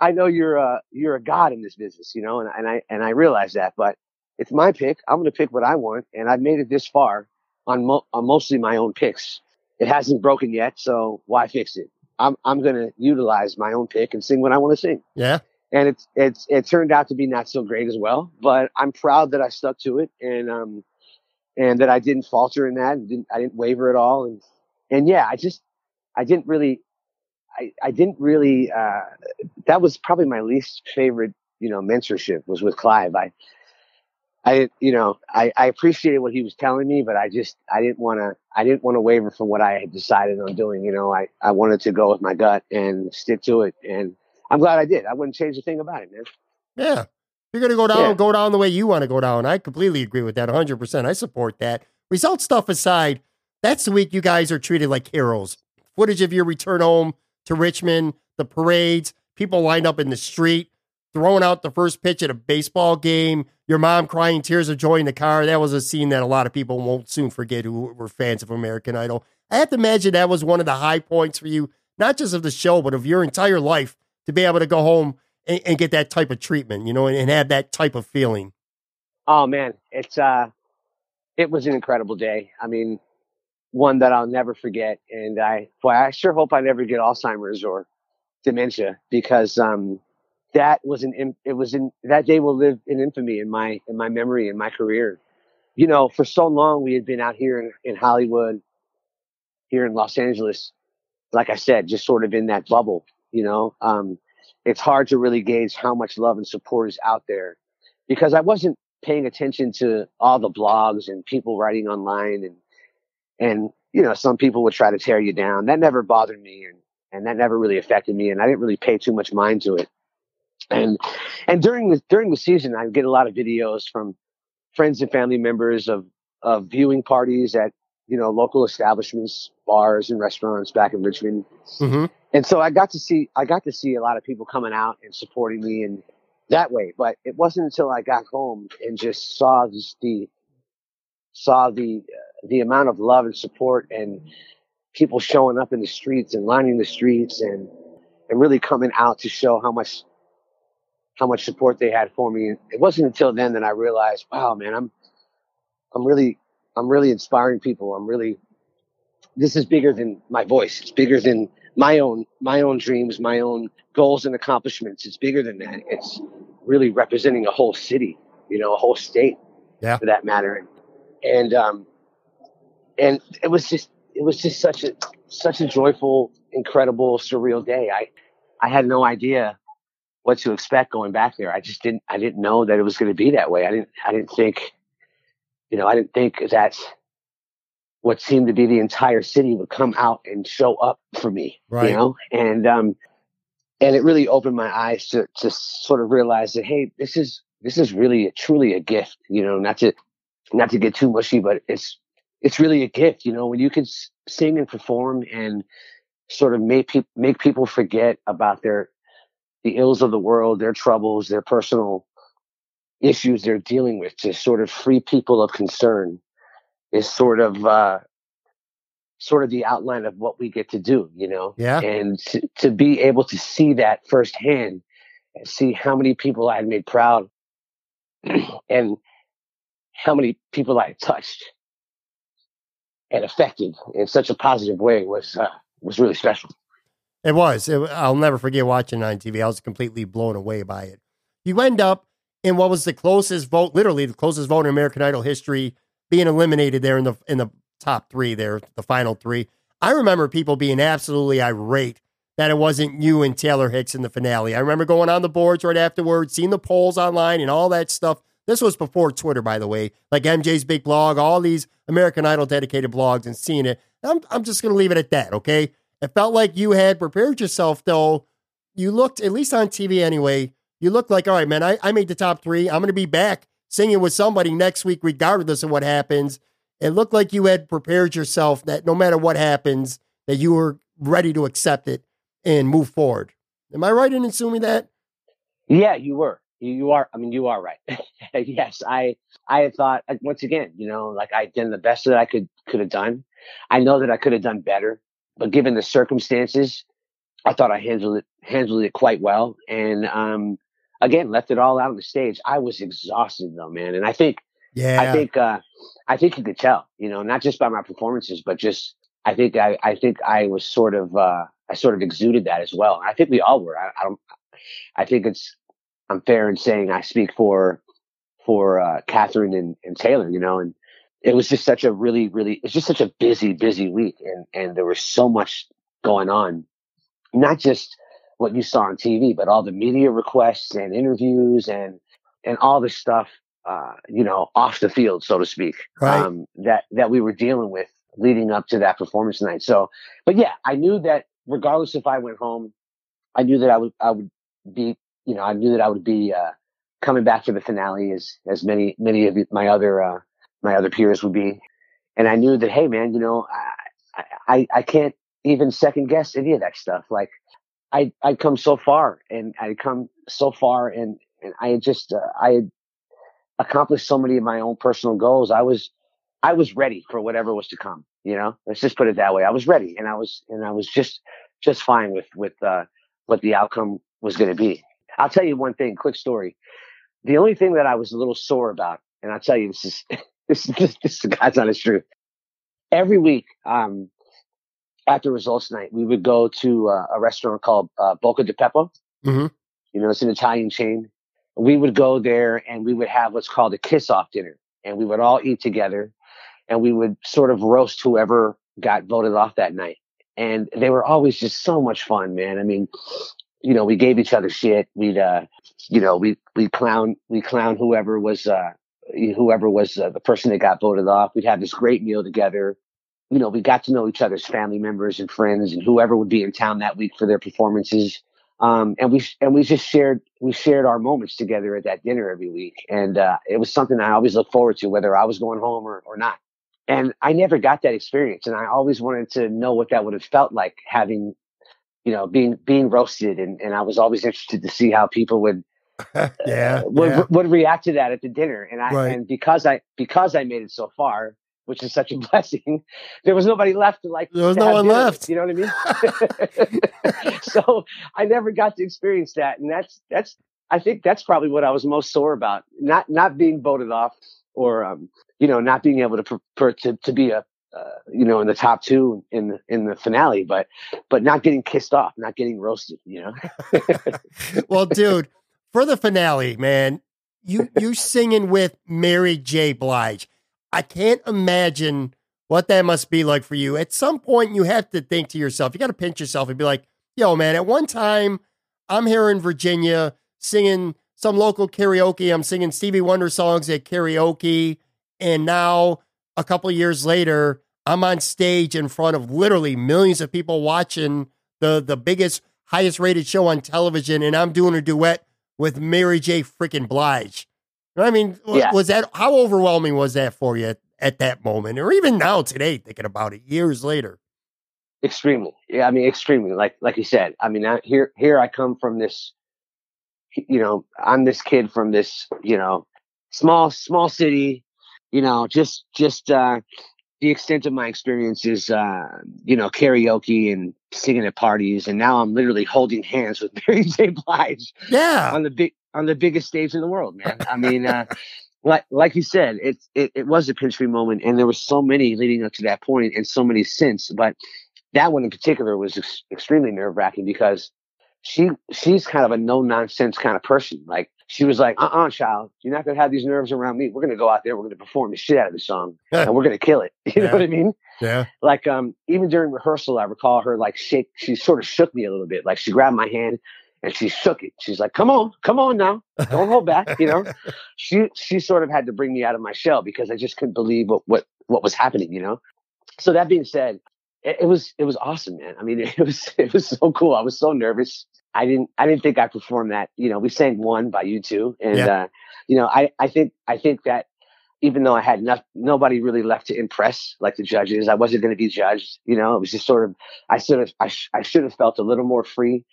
I know you're a you're a god in this business, you know, and, and I and I realize that, but it's my pick. I'm going to pick what I want, and I've made it this far on, mo- on mostly my own picks. It hasn't broken yet, so why fix it? I'm I'm going to utilize my own pick and sing what I want to sing. Yeah, and it's it's it turned out to be not so great as well, but I'm proud that I stuck to it, and um and that I didn't falter in that, and didn't I didn't waver at all, and and yeah, I just I didn't really I, I didn't really, uh, that was probably my least favorite, you know, mentorship was with Clive. I, I, you know, I, I appreciated what he was telling me, but I just, I didn't want to, I didn't want to waver from what I had decided on doing. You know, I, I wanted to go with my gut and stick to it. And I'm glad I did. I wouldn't change a thing about it, man. Yeah. You're going to go down, yeah. go down the way you want to go down. I completely agree with that 100%. I support that. Result stuff aside, that's the week you guys are treated like heroes. Footage of your return home to Richmond, the parades, people lined up in the street, throwing out the first pitch at a baseball game, your mom crying tears of joy in the car. That was a scene that a lot of people won't soon forget who were fans of American Idol. I have to imagine that was one of the high points for you, not just of the show, but of your entire life to be able to go home and, and get that type of treatment, you know, and, and have that type of feeling. Oh man, it's uh it was an incredible day. I mean, one that I'll never forget. And I, boy, I sure hope I never get Alzheimer's or dementia because, um, that was an, it was in, that day will live in infamy in my, in my memory, in my career. You know, for so long we had been out here in, in Hollywood, here in Los Angeles, like I said, just sort of in that bubble, you know, um, it's hard to really gauge how much love and support is out there because I wasn't paying attention to all the blogs and people writing online and and you know some people would try to tear you down. That never bothered me and and that never really affected me and i didn't really pay too much mind to it and and during the during the season i get a lot of videos from friends and family members of of viewing parties at you know local establishments bars and restaurants back in richmond mm-hmm. and so i got to see i got to see a lot of people coming out and supporting me and that way but it wasn't until i got home and just saw the saw the uh, the amount of love and support and people showing up in the streets and lining the streets and and really coming out to show how much how much support they had for me. It wasn't until then that I realized, wow, man, I'm I'm really I'm really inspiring people. I'm really this is bigger than my voice. It's bigger than my own my own dreams, my own goals and accomplishments. It's bigger than that. It's really representing a whole city, you know, a whole state, Yeah. for that matter. And um, and it was just it was just such a such a joyful, incredible, surreal day. I I had no idea what to expect going back there. I just didn't I didn't know that it was going to be that way. I didn't I didn't think, you know, I didn't think that what seemed to be the entire city would come out and show up for me, Right. you know, and um, and it really opened my eyes to to sort of realize that hey, this is this is really a, truly a gift, you know, not to not to get too mushy, but it's it's really a gift, you know, when you can s- sing and perform and sort of make people make people forget about their the ills of the world, their troubles, their personal issues they're dealing with, to sort of free people of concern is sort of uh, sort of the outline of what we get to do, you know. Yeah. And to, to be able to see that firsthand, and see how many people I had made proud, and how many people I had touched and affected in such a positive way was uh, was really special. It was. It, I'll never forget watching it on TV. I was completely blown away by it. You end up in what was the closest vote, literally the closest vote in American Idol history, being eliminated there in the in the top three, there, the final three. I remember people being absolutely irate that it wasn't you and Taylor Hicks in the finale. I remember going on the boards right afterwards, seeing the polls online and all that stuff. This was before Twitter, by the way, like MJ's big blog, all these American Idol dedicated blogs, and seeing it. I'm, I'm just going to leave it at that, okay? It felt like you had prepared yourself, though. You looked, at least on TV anyway, you looked like, all right, man, I, I made the top three. I'm going to be back singing with somebody next week, regardless of what happens. It looked like you had prepared yourself that no matter what happens, that you were ready to accept it and move forward. Am I right in assuming that? Yeah, you were. You, are. I mean, you are right. yes, I. I had thought uh, once again, you know, like I did the best that I could could have done. I know that I could have done better, but given the circumstances, I thought I handled it handled it quite well. And um, again, left it all out on the stage. I was exhausted though, man. And I think Yeah. I think uh, I think you could tell, you know, not just by my performances, but just I think I I think I was sort of uh, I sort of exuded that as well. I think we all were. I, I don't. I think it's I'm fair in saying I speak for for uh, Katharine and, and Taylor, you know, and it was just such a really really it's just such a busy busy week, and and there was so much going on, not just what you saw on TV, but all the media requests and interviews and and all the stuff uh, you know, off the field, so to speak, Right. um, that that we were dealing with leading up to that performance night. So, but yeah, I knew that regardless if I went home, I knew that I would I would be, you know, I knew that I would be uh, coming back for the finale as as many many of my other uh, my other peers would be, and I knew that hey, man, you know, I I, I can't even second guess any of that stuff. Like I I'd come so far, and I'd come so far, and and I had just uh, I had accomplished so many of my own personal goals. I was I was ready for whatever was to come. You know, let's just put it that way. I was ready, and I was and I was just just fine with with uh, what the outcome was going to be. I'll tell you one thing, quick story. The only thing that I was a little sore about, and I'll tell you this is this is this is God's honest truth. Every week, um, after results night, we would go to uh, a restaurant called uh, Buca di Beppo. Mhm. You know, it's an Italian chain. We would go there and we would have what's called a kiss off dinner, and we would all eat together, and we would sort of roast whoever got voted off that night. And they were always just so much fun, man. I mean, you know, we gave each other shit. We'd, uh, you know, we we clown we clown whoever was uh, whoever was uh, the person that got voted off. We'd have this great meal together. You know, we got to know each other's family members and friends, and whoever would be in town that week for their performances. Um, and we and we just shared we shared our moments together at that dinner every week, and uh, it was something I always looked forward to, whether I was going home or, or not. And I never got that experience, and I always wanted to know what that would have felt like having, you know, being being roasted, and, and I was always interested to see how people would yeah. would, yeah. would react to that at the dinner. And I Right. and because I because I made it so far, which is such a blessing. There was nobody left to like. There was no one dinner left. You know what I mean? so I never got to experience that, and that's that's. I think that's probably what I was most sore about. Not not being voted off, or um, you know, not being able to per, per, to to be a uh, you know in the top two in the in the finale, but but not getting kissed off, not getting roasted. You know. well, dude, for the finale, man, you you singing with Mary J. Blige. I can't imagine what that must be like for you. At some point, you have to think to yourself, you got to pinch yourself and be like, yo, man, at one time, I'm here in Virginia singing some local karaoke. I'm singing Stevie Wonder songs at karaoke. And now, a couple years later, I'm on stage in front of literally millions of people watching the, the biggest, highest rated show on television. And I'm doing a duet with Mary J. freaking Blige. I mean, Yeah. was that how overwhelming was that for you at, at that moment, or even now today, thinking about it years later? extremely yeah i mean extremely like like you said i mean I, here here i come from this you know i'm this kid from this you know small small city you know just just uh the extent of my experience is uh you know karaoke and singing at parties and now i'm literally holding hands with mary j blige Yeah, on the big on the biggest stage in the world, man. I mean, uh, like like you said, it, it it was a pinch me moment, and there were so many leading up to that point, and so many since. But that one in particular was ex- extremely nerve wracking because she she's kind of a no nonsense kind of person. Like she was like, uh uh child, you're not gonna have these nerves around me. We're gonna go out there, we're gonna perform the shit out of the song, and we're gonna kill it. You Yeah. know what I mean? yeah, like um even during rehearsal i recall her like shake she sort of shook me a little bit like she grabbed my hand and she shook it she's like come on come on now don't hold back you know she she sort of had to bring me out of my shell because i just couldn't believe what what what was happening you know so that being said it, it was it was awesome man i mean it was it was so cool i was so nervous i didn't i didn't think i performed that you know we sang one by U2 and Yeah. uh you know i i think i think that even though I had no, nobody really left to impress, like the judges, I wasn't going to be judged. You know, it was just sort of, I sort of, I, sh- I should have felt a little more free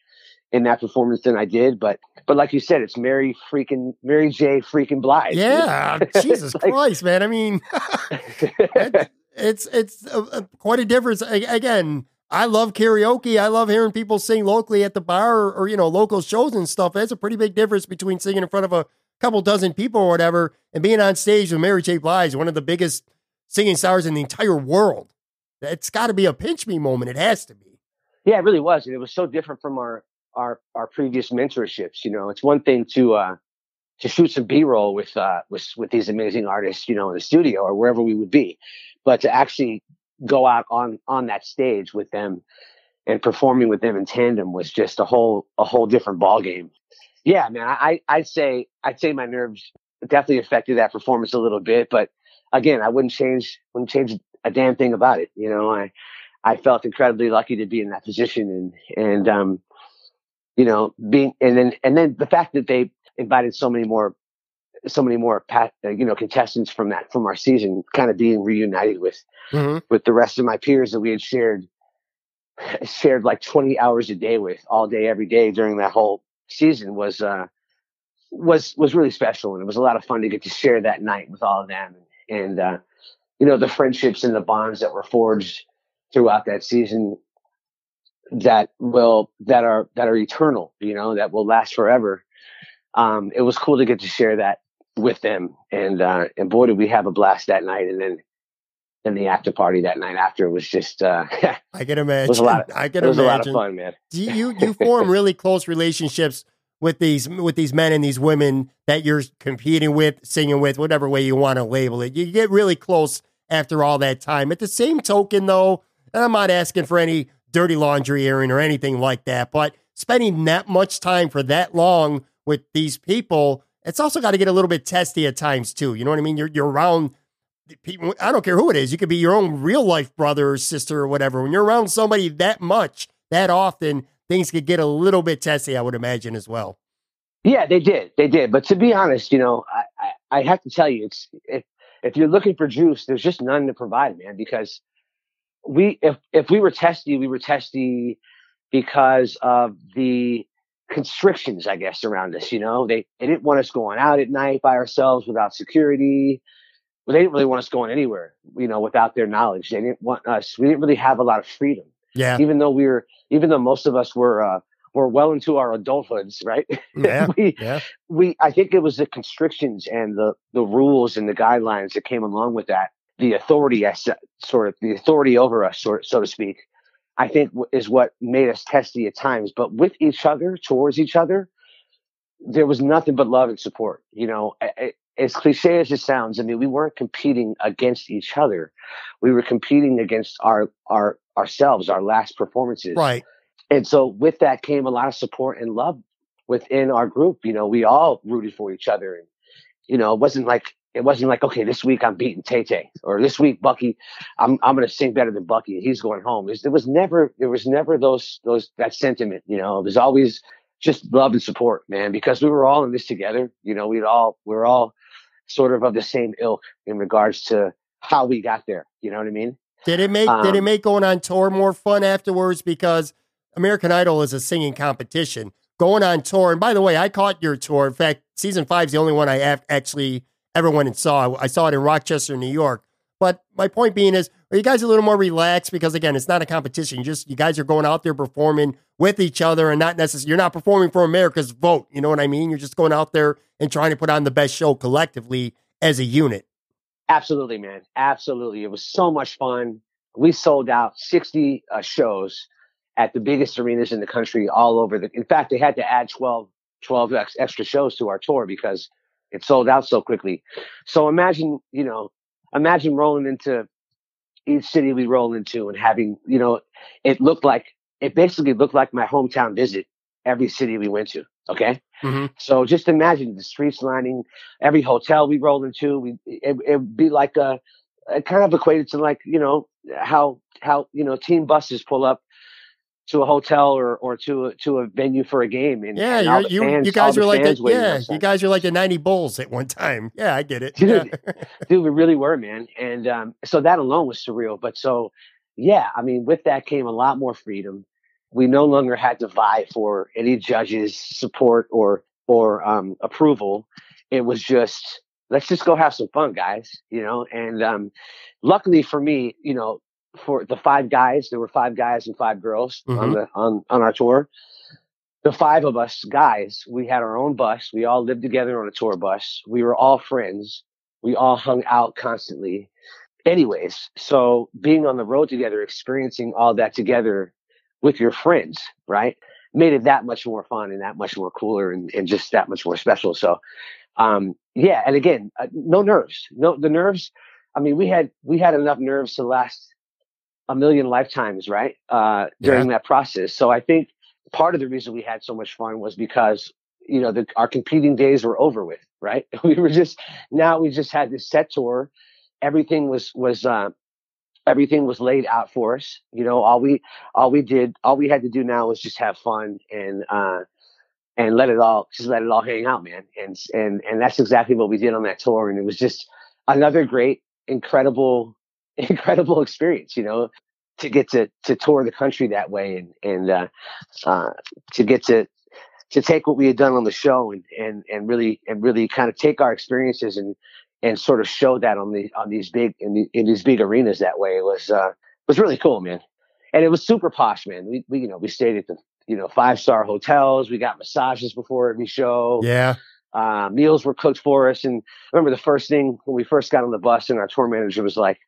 in that performance than I did. But, but like you said, it's Mary freaking, Mary J freaking Blige. yeah. Jesus Like- Christ, man! I mean, it's it's uh, uh, quite a difference. A- Again, I love karaoke. I love hearing people sing locally at the bar or, or, you know local shows and stuff. That's a pretty big difference between singing in front of a couple dozen people or whatever and being on stage with Mary J. Blige, one of the biggest singing stars in the entire world. It's got to be a pinch me moment. It has to be. Yeah, it really was. And it was so different from our, our, our previous mentorships. You know, it's one thing to, uh, to shoot some B-roll with, uh, with, with these amazing artists, you know, in the studio or wherever we would be, but to actually go out on, on that stage with them and performing with them in tandem was just a whole, a whole different ballgame. Yeah, man, I, I'd say, I'd say my nerves definitely affected that performance a little bit, but again, I wouldn't change, wouldn't change a damn thing about it. You know, I, I felt incredibly lucky to be in that position and, and, um, you know, being, and then, and then the fact that they invited so many more, so many more, pat, uh, you know, contestants from that, from our season kind of being reunited with, Mhm. with the rest of my peers that we had shared, shared like 20 hours a day with all day, every day during that whole season was, uh, was, was really special. And it was a lot of fun to get to share that night with all of them. And, uh, you know, the friendships and the bonds that were forged throughout that season that will that are that are eternal you know that will last forever um it was cool to get to share that with them and uh and boy did we have a blast that night and then then the after party that night after it was just uh, I can imagine. was a lot of, I it can was a lot of imagine. fun man Do you you form really close relationships with these with these men and these women that you're competing with, singing with, whatever way you want to label it. You get really close after all that time. At the same token, though, and I'm not asking for any dirty laundry airing or anything like that, but spending that much time for that long with these people, it's also got to get a little bit testy at times too. You know what I mean? You're you're around people. I don't care who it is. You could be your own real life brother or sister or whatever. When you're around somebody that much, that often, things could get a little bit testy. I would imagine as well. Yeah, they did. They did. But to be honest, you know, I, I, I have to tell you, it's if if you're looking for juice, there's just none to provide, man. Because we, if if we were testy, we were testy because of the constrictions, I guess, around us. You know, they they didn't want us going out at night by ourselves without security. well, they didn't really want us going anywhere, you know, without their knowledge. They didn't want us. We didn't really have a lot of freedom. Yeah. Even though we were, even though most of us were, uh, were well into our adulthoods, right? Yeah. we, Yeah. we, I think it was the constrictions and the, the rules and the guidelines that came along with that. The authority, said, sort of the authority over us, sort, so to speak, I think is what made us testy at times. But with each other, towards each other, there was nothing but love and support. You know, as cliche as it sounds, I mean, we weren't competing against each other. We were competing against our our ourselves, our last performances. Right. And so with that came a lot of support and love within our group. You know, we all rooted for each other. And, you know, it wasn't like it wasn't like, okay, this week I'm beating Tay Tay or this week Bucky, I'm I'm gonna sing better than Bucky. He's going home. There was never there was never those those that sentiment, you know. It was always just love and support, man, because we were all in this together. You know, we'd all we we're all sort of of the same ilk in regards to how we got there. You know what I mean? Did it make did it Um, make going on tour more fun afterwards? Because American Idol is a singing competition. Going on tour, and by the way, I caught your tour. In fact, season five is the only one I have actually ever went and saw. I saw it in Rochester, New York. But my point being is, are you guys a little more relaxed? Because again, it's not a competition. You just you guys are going out there performing with each other, and not necessarily you're not performing for America's vote. You know what I mean? You're just going out there and trying to put on the best show collectively as a unit. Absolutely, man. Absolutely. It was so much fun. We sold out 60 uh, shows at the biggest arenas in the country all over the, in fact, they had to add 12, 12 ex- extra shows to our tour because it sold out so quickly. So imagine, you know, imagine rolling into each city we roll into and having, you know, it looked like, it basically looked like my hometown visit every city we went to. Okay. Mhm. So just imagine the streets lining every hotel we rolled into. We it would be like a, a kind of equated to like you know how how you know team buses pull up to a hotel or or to a, to a venue for a game. And, Yeah, and you fans- you guys the are like the, yeah, you guys are like the ninety Bulls at one time. Yeah, I get it. Dude. Yeah. dude, we really were, man. And um, so that alone was surreal. But so, yeah, I mean, with that came a lot more freedom. We no longer had to vie for any judges' support or or um, approval. It was just let's just go have some fun, guys. You know. And um, luckily for me, you know, for the five guys, there were five guys and five girls on Mhm. the on on our tour. The five of us guys, we had our own bus. We all lived together on a tour bus. We were all friends we all hung out constantly. Anyways, so being on the road together, experiencing all that together with your friends, right, made it that much more fun and that much more cooler and, and just that much more special. So, um, yeah, and again, uh, no nerves, no the nerves. I mean, we had we had enough nerves to last a million lifetimes, right, uh, during that process. So I think part of the reason we had so much fun was because you know the, our competing days were over with, right? We were just now we just had this set tour. Everything was was uh, everything was laid out for us. You know, all we all we did, all we had to do now was just have fun and uh, and let it all just let it all hang out, man. And and and that's exactly what we did on that tour. And it was just another great, incredible, incredible experience. You know, to get to to tour the country that way and and uh, uh, to get to to take what we had done on the show and and and really and really kind of take our experiences and and sort of show that on the on these big in, the, in these big arenas that way was uh was really cool man and it was super posh man we, we you know we stayed at the you know five star hotels we got massages before every show yeah. uh, meals were cooked for us and I remember the first thing when we first got on the bus and our tour manager was like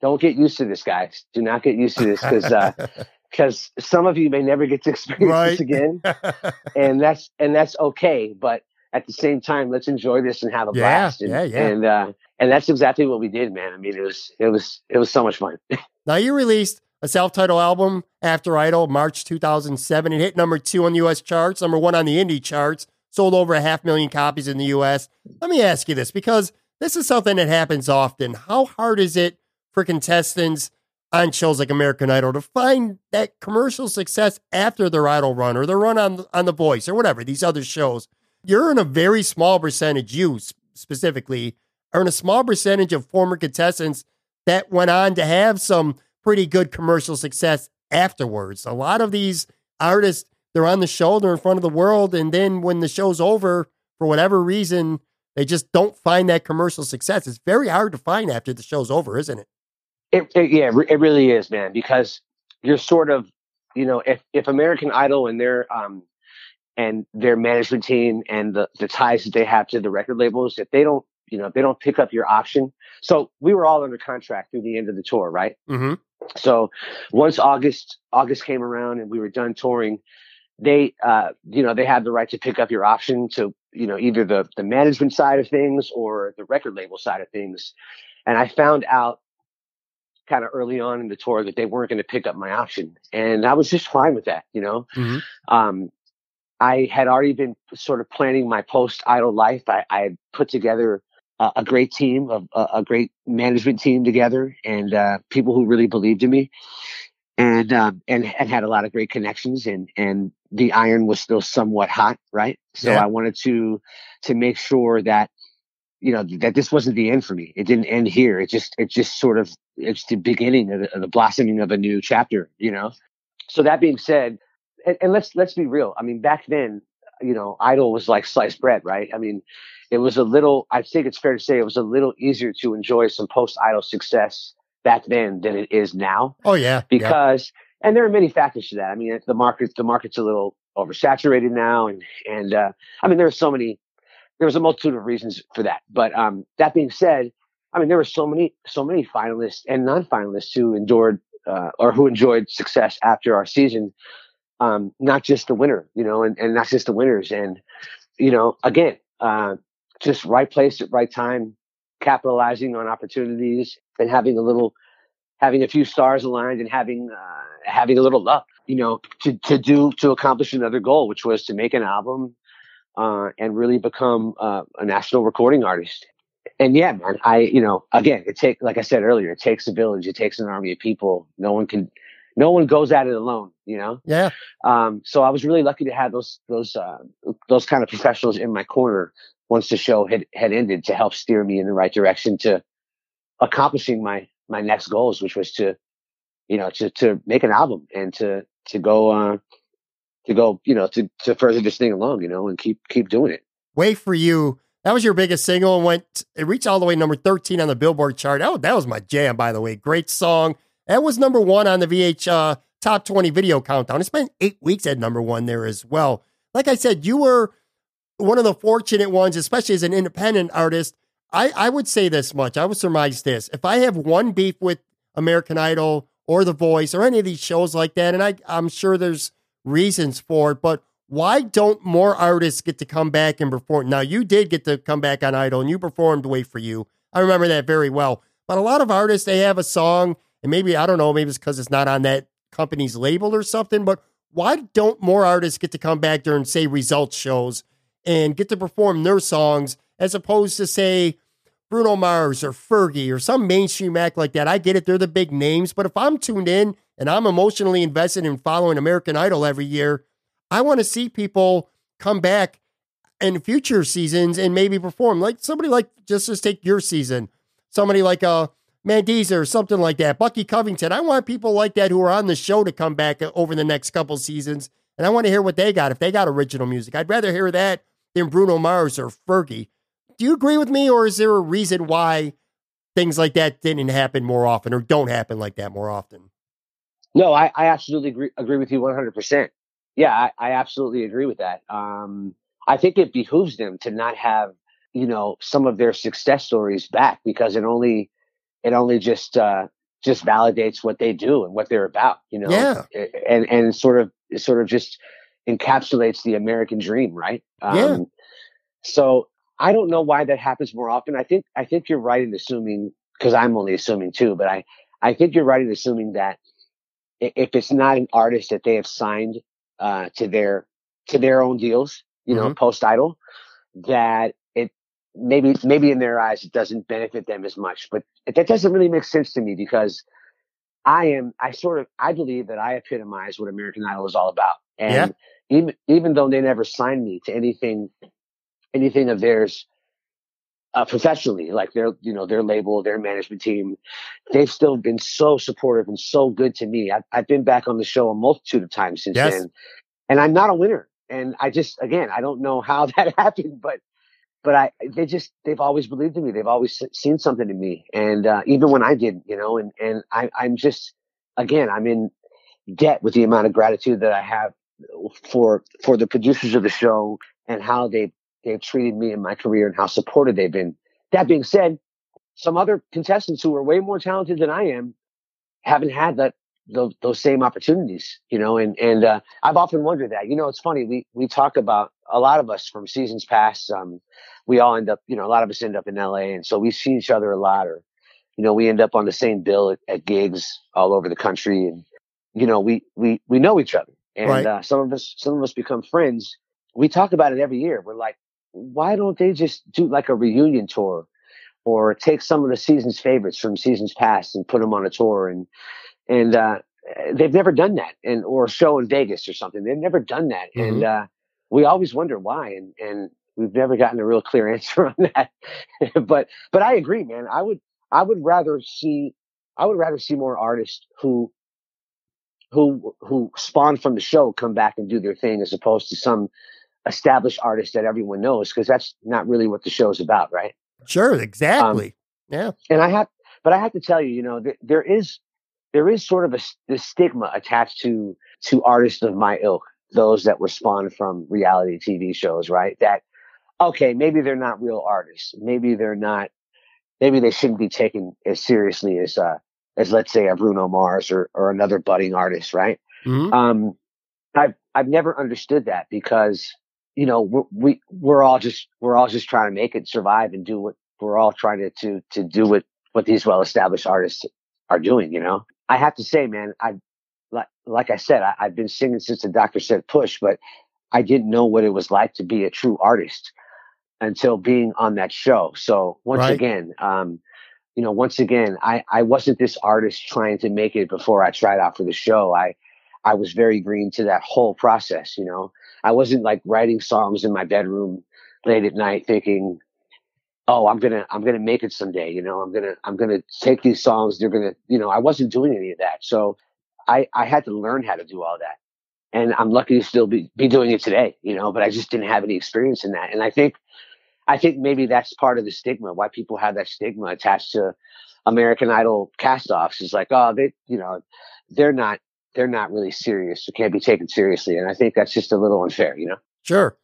don't get used to this guys do not get used to this because uh because some of you may never get to experience Right. this again and that's and that's okay but at the same time let's enjoy this and have a Yeah, blast and yeah, yeah. and uh and that's exactly what we did man i mean it was it was it was so much fun now you released a self-titled album after Idol, March 2007. It hit number two on the U.S. charts, number one on the indie charts. Sold over a half million copies in the U.S. Let me ask you this, because this is something that happens often. How hard is it for contestants on shows like American Idol to find that commercial success after their Idol run or their run on on The Voice or whatever these other shows? You're in a very small percentage. You specifically are in a small percentage of former contestants that went on to have some pretty good commercial success afterwards. A lot of these artists, they're on the show, they're in front of the world, and then when the show's over, for whatever reason, They just don't find that commercial success. It's very hard to find after the show's over, isn't it? It, it yeah, it really is, man, because you're sort of, you know, if if American Idol and their um and their management team and the the ties that they have to the record labels, if they don't, you know, if they don't pick up your option. So we were all under contract through the end of the tour, right? Mm-hmm. So once August August came around and we were done touring, they uh, you know they had the right to pick up your option to you know either the the management side of things or the record label side of things. And I found out kind of early on in the tour that they weren't going to pick up my option, and I was just fine with that. You know, Mm-hmm. um, I had already been sort of planning my post idol life. I, I had put together a, a great team, of a, a great management team together, and uh, people who really believed in me, and um, and and had a lot of great connections. And and the iron was still somewhat hot, right? So Yeah. I wanted to to make sure that you know that this wasn't the end for me. It didn't end here. It just it just sort of it's the beginning of the, of the blossoming of a new chapter. You know. So that being said, and, and let's let's be real. I mean, back then, you know, Idol was like sliced bread, right? I mean, it was a little. I think it's fair to say it was a little easier to enjoy some post Idol success back then than it is now Oh yeah, yeah. because and there are many factors to that. I mean, the market the market's a little oversaturated now, and and uh, I mean there are so many. There was a multitude of reasons for that, but um, that being said, I mean there were so many so many finalists and non-finalists who endured uh, or who enjoyed success after our season. Um, not just the winner, you know, and, and not just the winners, and you know, again, uh, just right place at right time, capitalizing on opportunities and having a little having a few stars aligned and having uh, having a little luck, you know, to to do to accomplish another goal, which was to make an album uh, and really become uh, a national recording artist. And yeah, man, I you know, again, it take like I said earlier, it takes a village, it takes an army of people. No one can, no one goes at it alone, you know. Yeah. Um, so I was really lucky to have those those uh, those kind of professionals in my corner once the show had had ended to help steer me in the right direction to accomplishing my my next goals, which was to you know to to make an album and to to go uh, to go you know to to further this thing along, you know, and keep keep doing it. Wait for you. That was your biggest single and went. It reached all the way number thirteen on the Billboard chart. Oh, that was my jam, by the way. Great song. That was number one on the VH uh, Top Twenty Video Countdown. It spent eight weeks at number one there as well. Like I said, you were one of the fortunate ones, especially as an independent artist. I, I would say this much. I would surmise this. If I have one beef with American Idol or The Voice or any of these shows like that, and I, I'm sure there's reasons for it, but why don't more artists get to come back and perform? Now, you did get to come back on Idol and you performed Wait for You. I remember that very well. But a lot of artists, they have a song, and maybe, I don't know, maybe it's because it's not on that company's label or something, but why don't more artists get to come back during, say, results shows and get to perform their songs as opposed to, say, Bruno Mars or Fergie or some mainstream act like that? I get it, they're the big names, but if I'm tuned in and I'm emotionally invested in following American Idol every year, I want to see people come back in future seasons and maybe perform like somebody like just just take your season, somebody like uh Mandisa or something like that, Bucky Covington. I want people like that who are on the show to come back over the next couple seasons, and I want to hear what they got if they got original music. I'd rather hear that than Bruno Mars or Fergie. Do you agree with me, or is there a reason why things like that didn't happen more often or don't happen like that more often? No, I, I absolutely agree, agree with you 100%. Yeah, I, I absolutely agree with that. Um, I think it behooves them to not have, you know, some of their success stories back because it only, it only just, uh, just validates what they do and what they're about, you know, Yeah. and, and sort of, sort of just encapsulates the American dream, right? Um, Yeah. So I don't know why that happens more often. I think, I think you're right in assuming, because I'm only assuming too, but I, I think you're right in assuming that if it's not an artist that they have signed uh, to their to their own deals, you know, post idol, that it maybe maybe in their eyes it doesn't benefit them as much. But that doesn't really make sense to me because I am I sort of I believe that I epitomize what American Idol is all about, and even even though they never signed me to anything anything of theirs uh, professionally, like their you know their label, their management team, they've still been so supportive and so good to me. I've, I've been back on the show a multitude of times since Yes. then, and I'm not a winner. And I just again I don't know how that happened, but but I, they just, they've always believed in me. They've always seen something in me. And, uh, even when I didn't, you know, and, and I, I'm just, again, I'm in debt with the amount of gratitude that I have for, for the producers of the show and how they, they've treated me in my career and how supportive they've been. That being said, some other contestants who are way more talented than I am haven't had that those, those same opportunities, you know, and, and, uh, I've often wondered that, you know, it's funny. We, we talk about a lot of us from seasons past. Um, we all end up, you know, a lot of us end up in LA. And so we see each other a lot or, you know, we end up on the same bill at, at gigs all over the country. And, you know, we, we, we know each other and, right. uh, some of us, some of us become friends. We talk about it every year. We're like, why don't they just do like a reunion tour or take some of the season's favorites from seasons past and put them on a tour and, and, uh, they've never done that and, or a show in Vegas or something. They've never done that. Mm-hmm. And, uh, we always wonder why. And, and we've never gotten a real clear answer on that. but, but I agree, man. I would, I would rather see, I would rather see more artists who, who, who spawn from the show come back and do their thing as opposed to some established artist that everyone knows. Cause that's not really what the show's about. Right. Sure. Exactly. Um, yeah. And I have, but I have to tell you, you know, th- there is, there is sort of a this stigma attached to, to artists of my ilk, those that were spawned from reality TV shows, right? That okay, maybe they're not real artists. Maybe they're not, maybe they shouldn't be taken as seriously as, uh, as let's say a Bruno Mars or, or another budding artist, right? Mm-hmm. Um, I've, I've never understood that because, you know, we're, we, we're all just, we're all just trying to make it survive and do what we're all trying to, to, to do what, what these well established artists are doing, you know? I have to say, man, I, like, like I said, I, I've been singing since the doctor said push, but I didn't know what it was like to be a true artist until being on that show. So once right. again, um, you know, once again, I, I wasn't this artist trying to make it before I tried out for the show. I, I was very green to that whole process. You know, I wasn't like writing songs in my bedroom late at night thinking, Oh, I'm to, I'm to make it someday. You know, I'm to, I'm to take these songs. They're to, you know, I wasn't doing any of that. So I, I had to learn how to do all that. And I'm lucky to still be, be doing it today, you know, but I just didn't have any experience in that. And I think I think maybe that's part of the stigma why people have that stigma attached to American Idol castoffs is like, oh, they, you know, they're not, they're not really serious. They can't be taken seriously. And I think that's just a little unfair, you know? Sure.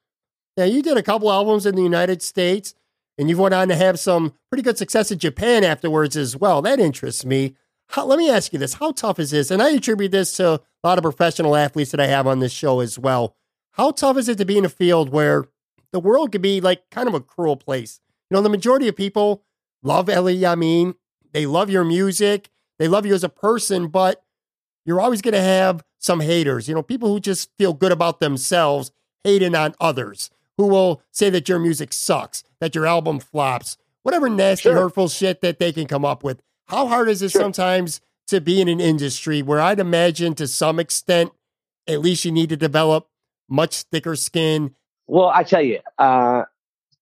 Now you did a couple albums in the United States and you've went on to have some pretty good success in Japan afterwards as well. That interests me. How, let me ask you this. How tough is this? And I attribute this to a lot of professional athletes that I have on this show as well. How tough is it to be in a field where the world could be like kind of a cruel place. You know, the majority of people love Elliott Yamin. They love your music. They love you as a person, but you're always going to have some haters. You know, people who just feel good about themselves hating on others, who will say that your music sucks, that your album flops, whatever nasty, sure. hurtful shit that they can come up with. How hard is it sure. sometimes to be in an industry where I'd imagine to some extent, at least you need to develop much thicker skin well, I tell you, uh,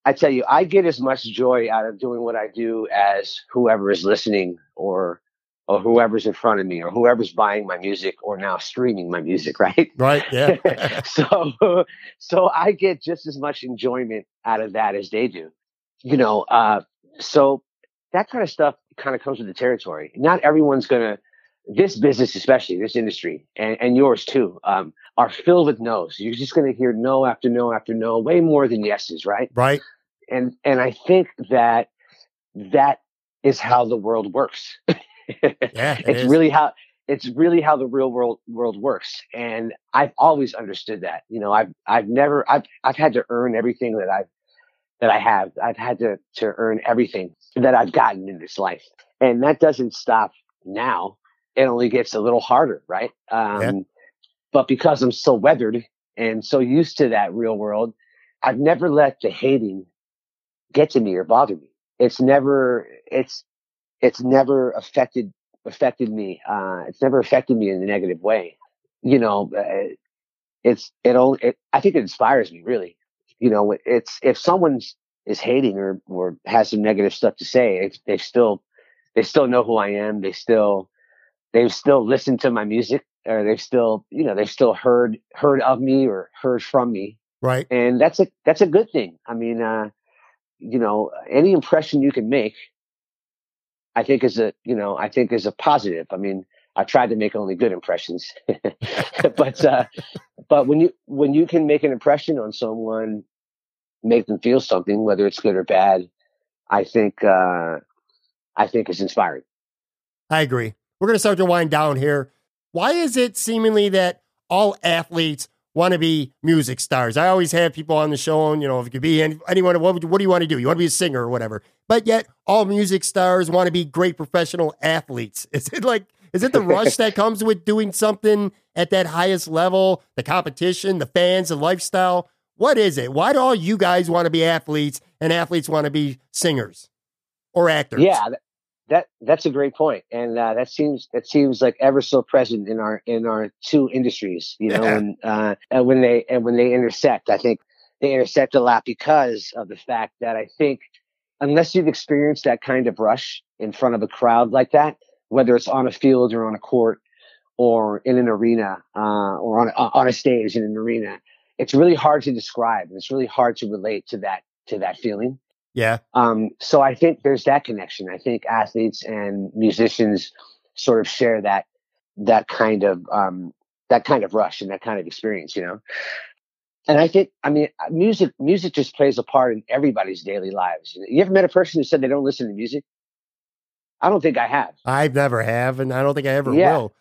I tell you, I get as much joy out of doing what I do as whoever is listening or or whoever's in front of me or whoever's buying my music or now streaming my music, right? Right. Yeah. so so I get just as much enjoyment out of that as they do. You know, uh, so that kind of stuff kind of comes with the territory. Not everyone's gonna this business, especially this industry, and, and yours too, um, are filled with no's. You're just going to hear no after no after no, way more than yeses, right? Right. And and I think that that is how the world works. Yeah, it it's is. really how it's really how the real world world works. And I've always understood that. You know, I've I've never I've I've had to earn everything that I've that I have. I've had to to earn everything that I've gotten in this life, and that doesn't stop now it only gets a little harder, right? Um, yeah. But because I'm so weathered and so used to that real world, I've never let the hating get to me or bother me. It's never, it's, it's never affected, affected me. Uh, it's never affected me in a negative way. You know, uh, it's, it only, it, I think it inspires me really. You know, it's, if someone is hating or, or has some negative stuff to say, they still, they still know who I am. They still, they've still listened to my music or they've still you know they've still heard heard of me or heard from me right and that's a that's a good thing i mean uh you know, any impression you can make, I think is a, you know, I think is a positive. I mean, I tried to make only good impressions, but, uh, but when you, when you can make an impression on someone, make them feel something, whether it's good or bad, I think, uh, I think is inspiring. I agree. We're going to start to wind down here. Why is it seemingly that all athletes want to be music stars? I always have people on the show, and you know, if it could be anyone, what, what do you want to do? You want to be a singer or whatever. But yet, all music stars want to be great professional athletes. Is it like, is it the rush that comes with doing something at that highest level, the competition, the fans, the lifestyle? What is it? Why do all you guys want to be athletes and athletes want to be singers or actors? Yeah, that that's a great point, and uh, that seems that seems like ever so present in our in our two industries. You know, and, uh, and when they and when they intersect, I think they intersect a lot because of the fact that I think unless you've experienced that kind of rush in front of a crowd like that, whether it's on a field or on a court or in an arena uh, or on on a stage in an arena, it's really hard to describe. It's really hard to relate to that to that feeling. Yeah. Um, so I think there's that connection. I think athletes and musicians sort of share that that kind of um, that kind of rush and that kind of experience, you know. And I think, I mean, uh, music music just plays a part in everybody's daily lives. You ever met a person who said they don't listen to music? I don't think I have. I've never have, and I don't think I ever yeah. will.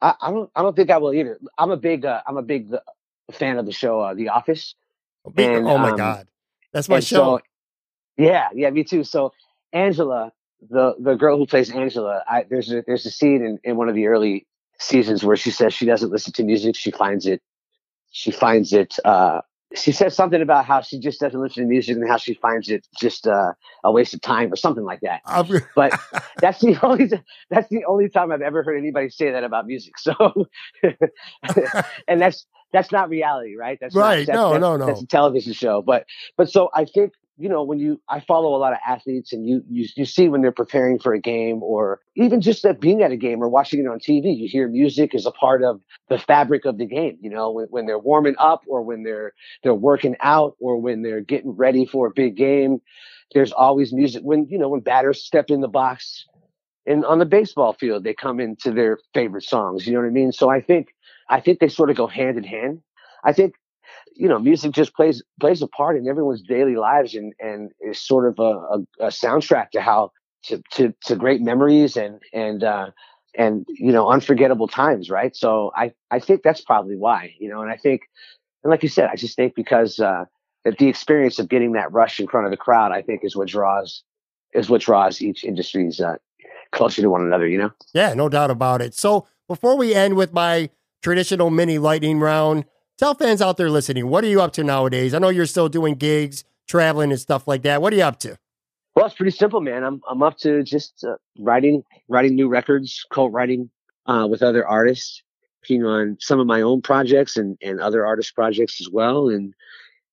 I, I, don't. I don't think I will either. I'm a big. Uh, I'm a big uh, fan of the show, uh, The Office. And, oh my um, god, that's my show. So, yeah, yeah, me too. So Angela, the the girl who plays Angela, I, there's a, there's a scene in, in one of the early seasons where she says she doesn't listen to music. She finds it, she finds it. Uh, she says something about how she just doesn't listen to music and how she finds it just uh, a waste of time or something like that. but that's the only that's the only time I've ever heard anybody say that about music. So, and that's that's not reality, right? That's right. Not, no, that's, no, no. That's a television show. But but so I think you know, when you, I follow a lot of athletes and you, you, you see when they're preparing for a game or even just that being at a game or watching it on TV, you hear music is a part of the fabric of the game. You know, when, when they're warming up or when they're, they're working out or when they're getting ready for a big game, there's always music. When, you know, when batters step in the box and on the baseball field, they come into their favorite songs. You know what I mean? So I think, I think they sort of go hand in hand. I think you know, music just plays plays a part in everyone's daily lives and and is sort of a, a, a soundtrack to how to, to to great memories and and uh, and you know unforgettable times, right? So I I think that's probably why, you know, and I think and like you said, I just think because uh, that the experience of getting that rush in front of the crowd, I think, is what draws is what draws each industry's uh, closer to one another. You know? Yeah, no doubt about it. So before we end with my traditional mini lightning round, Tell fans out there listening, what are you up to nowadays? I know you're still doing gigs, traveling, and stuff like that. What are you up to? Well, it's pretty simple, man. I'm I'm up to just uh, writing writing new records, co-writing uh, with other artists, working on some of my own projects and and other artist projects as well, and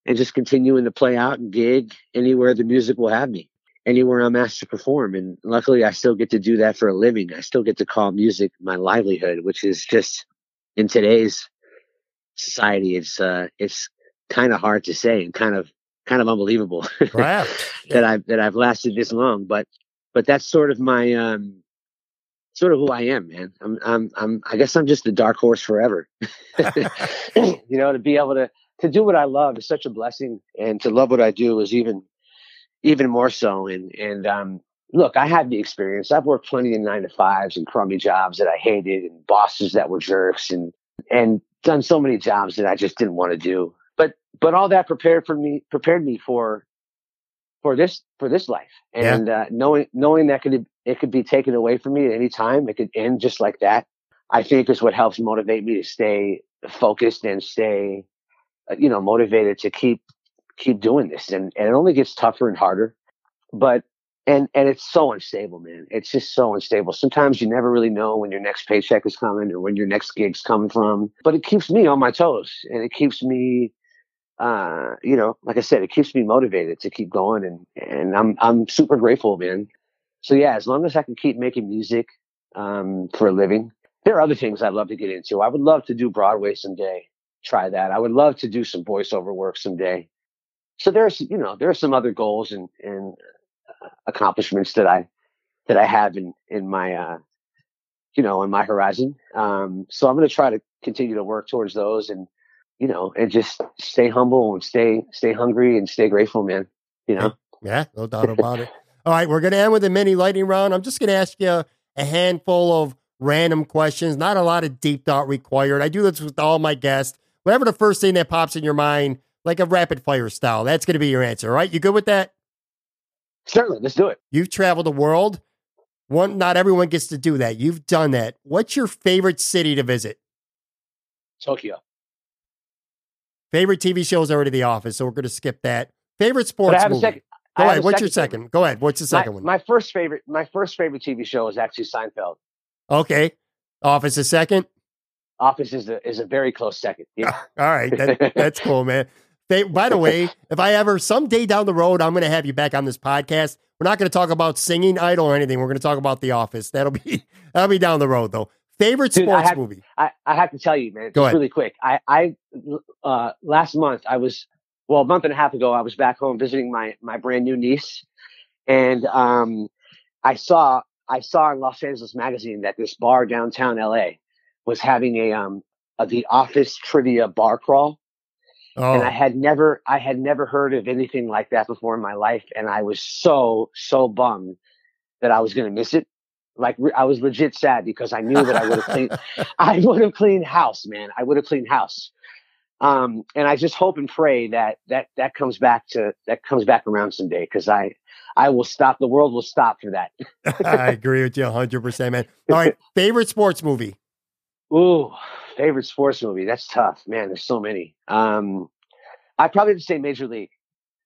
and just continuing to play out and gig anywhere the music will have me, anywhere I'm asked to perform. And luckily, I still get to do that for a living. I still get to call music my livelihood, which is just in today's society, it's uh, it's kind of hard to say and kind of kind of unbelievable wow. that I've that I've lasted this long. But but that's sort of my um, sort of who I am, man. I'm I'm I'm I guess I'm just the dark horse forever. you know, to be able to to do what I love is such a blessing, and to love what I do is even even more so. And and um, look, I had the experience. I've worked plenty of nine to fives and crummy jobs that I hated, and bosses that were jerks, and and done so many jobs that I just didn't want to do. But but all that prepared for me prepared me for for this for this life. And yeah. uh, knowing knowing that could it could be taken away from me at any time. It could end just like that. I think is what helps motivate me to stay focused and stay uh, you know motivated to keep keep doing this. And and it only gets tougher and harder. But and and it's so unstable, man. It's just so unstable. Sometimes you never really know when your next paycheck is coming or when your next gig's coming from. But it keeps me on my toes, and it keeps me, uh, you know, like I said, it keeps me motivated to keep going, and and I'm I'm super grateful, man. So yeah, as long as I can keep making music um, for a living, there are other things I'd love to get into. I would love to do Broadway someday. Try that. I would love to do some voiceover work someday. so there's you know there are some other goals and and accomplishments that I that I have in in my uh, you know in my horizon. Um, so I'm going to try to continue to work towards those and you know and just stay humble and stay stay hungry and stay grateful, man. You know. Yeah, no doubt about it. All right, we're going to end with a mini lightning round. I'm just going to ask you a handful of random questions, not a lot of deep thought required. I do this with all my guests. Whatever the first thing that pops in your mind, like a rapid fire style, that's going to be your answer. All right, you good with that? Certainly, let's do it. You've traveled the world. One, not everyone gets to do that. You've done that. What's your favorite city to visit? Tokyo. Favorite TV show is already The Office, so we're going to skip that. Favorite sports I have a movie? second. Go ahead. What's your favorite. second? Go ahead. What's the second my, one? My first favorite. My first favorite TV show is actually Seinfeld. okay. Office is second. Office is a is a very close second. Yeah. All right. That, that's cool, man. They, by the way, if I ever someday down the road, I'm going to have you back on this podcast. We're not going to talk about singing idol or anything. We're going to talk about The Office. That'll be that'll be down the road though. Favorite Dude, I sports have- movie? I, I have to tell you, man, Go ahead. really quick. I, I, uh, last month I was, well, a month and a half ago, I was back home visiting my, my brand new niece. And, um, I saw, I saw in Los Angeles magazine that this bar downtown LA was having a, um, a, the office trivia bar crawl. Oh, And I had never, I had never heard of anything like that before in my life. And I was so, so bummed that I was going to miss it. Like I was legit sad because I knew that I would have cleaned, I would have cleaned house, man. I would have cleaned house. Um, and I just hope and pray that that that comes back to that comes back around someday because I I will stop. The world will stop for that. I agree with you 100, percent man. All right. Favorite sports movie? Ooh, favorite sports movie. That's tough, man. There's so many. Um, I probably have to say Major League.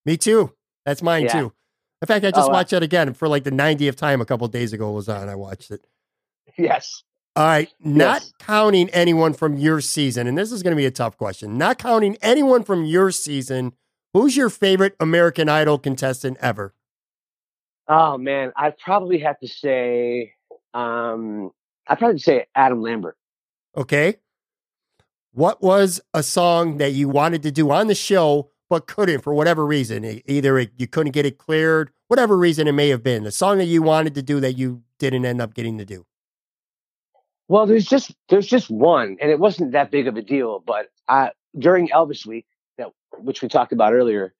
Me too. That's mine Yeah. too. In fact, I just Oh, watched that again for like the 90th time a couple days ago. It was on. I watched it. Yes. All right. Not Yes. counting anyone from your season, and this is going to be a tough question. Not counting anyone from your season, who's your favorite American Idol contestant ever? Oh man, I'd probably have to say. Um, I'd probably say Adam Lambert. Okay. What was a song that you wanted to do on the show but couldn't for whatever reason? Either it, you couldn't get it cleared, whatever reason it may have been. The song that you wanted to do that you didn't end up getting to do. Well, there's just there's just one, and it wasn't that big of a deal. But I during Elvis week, that which we talked about earlier,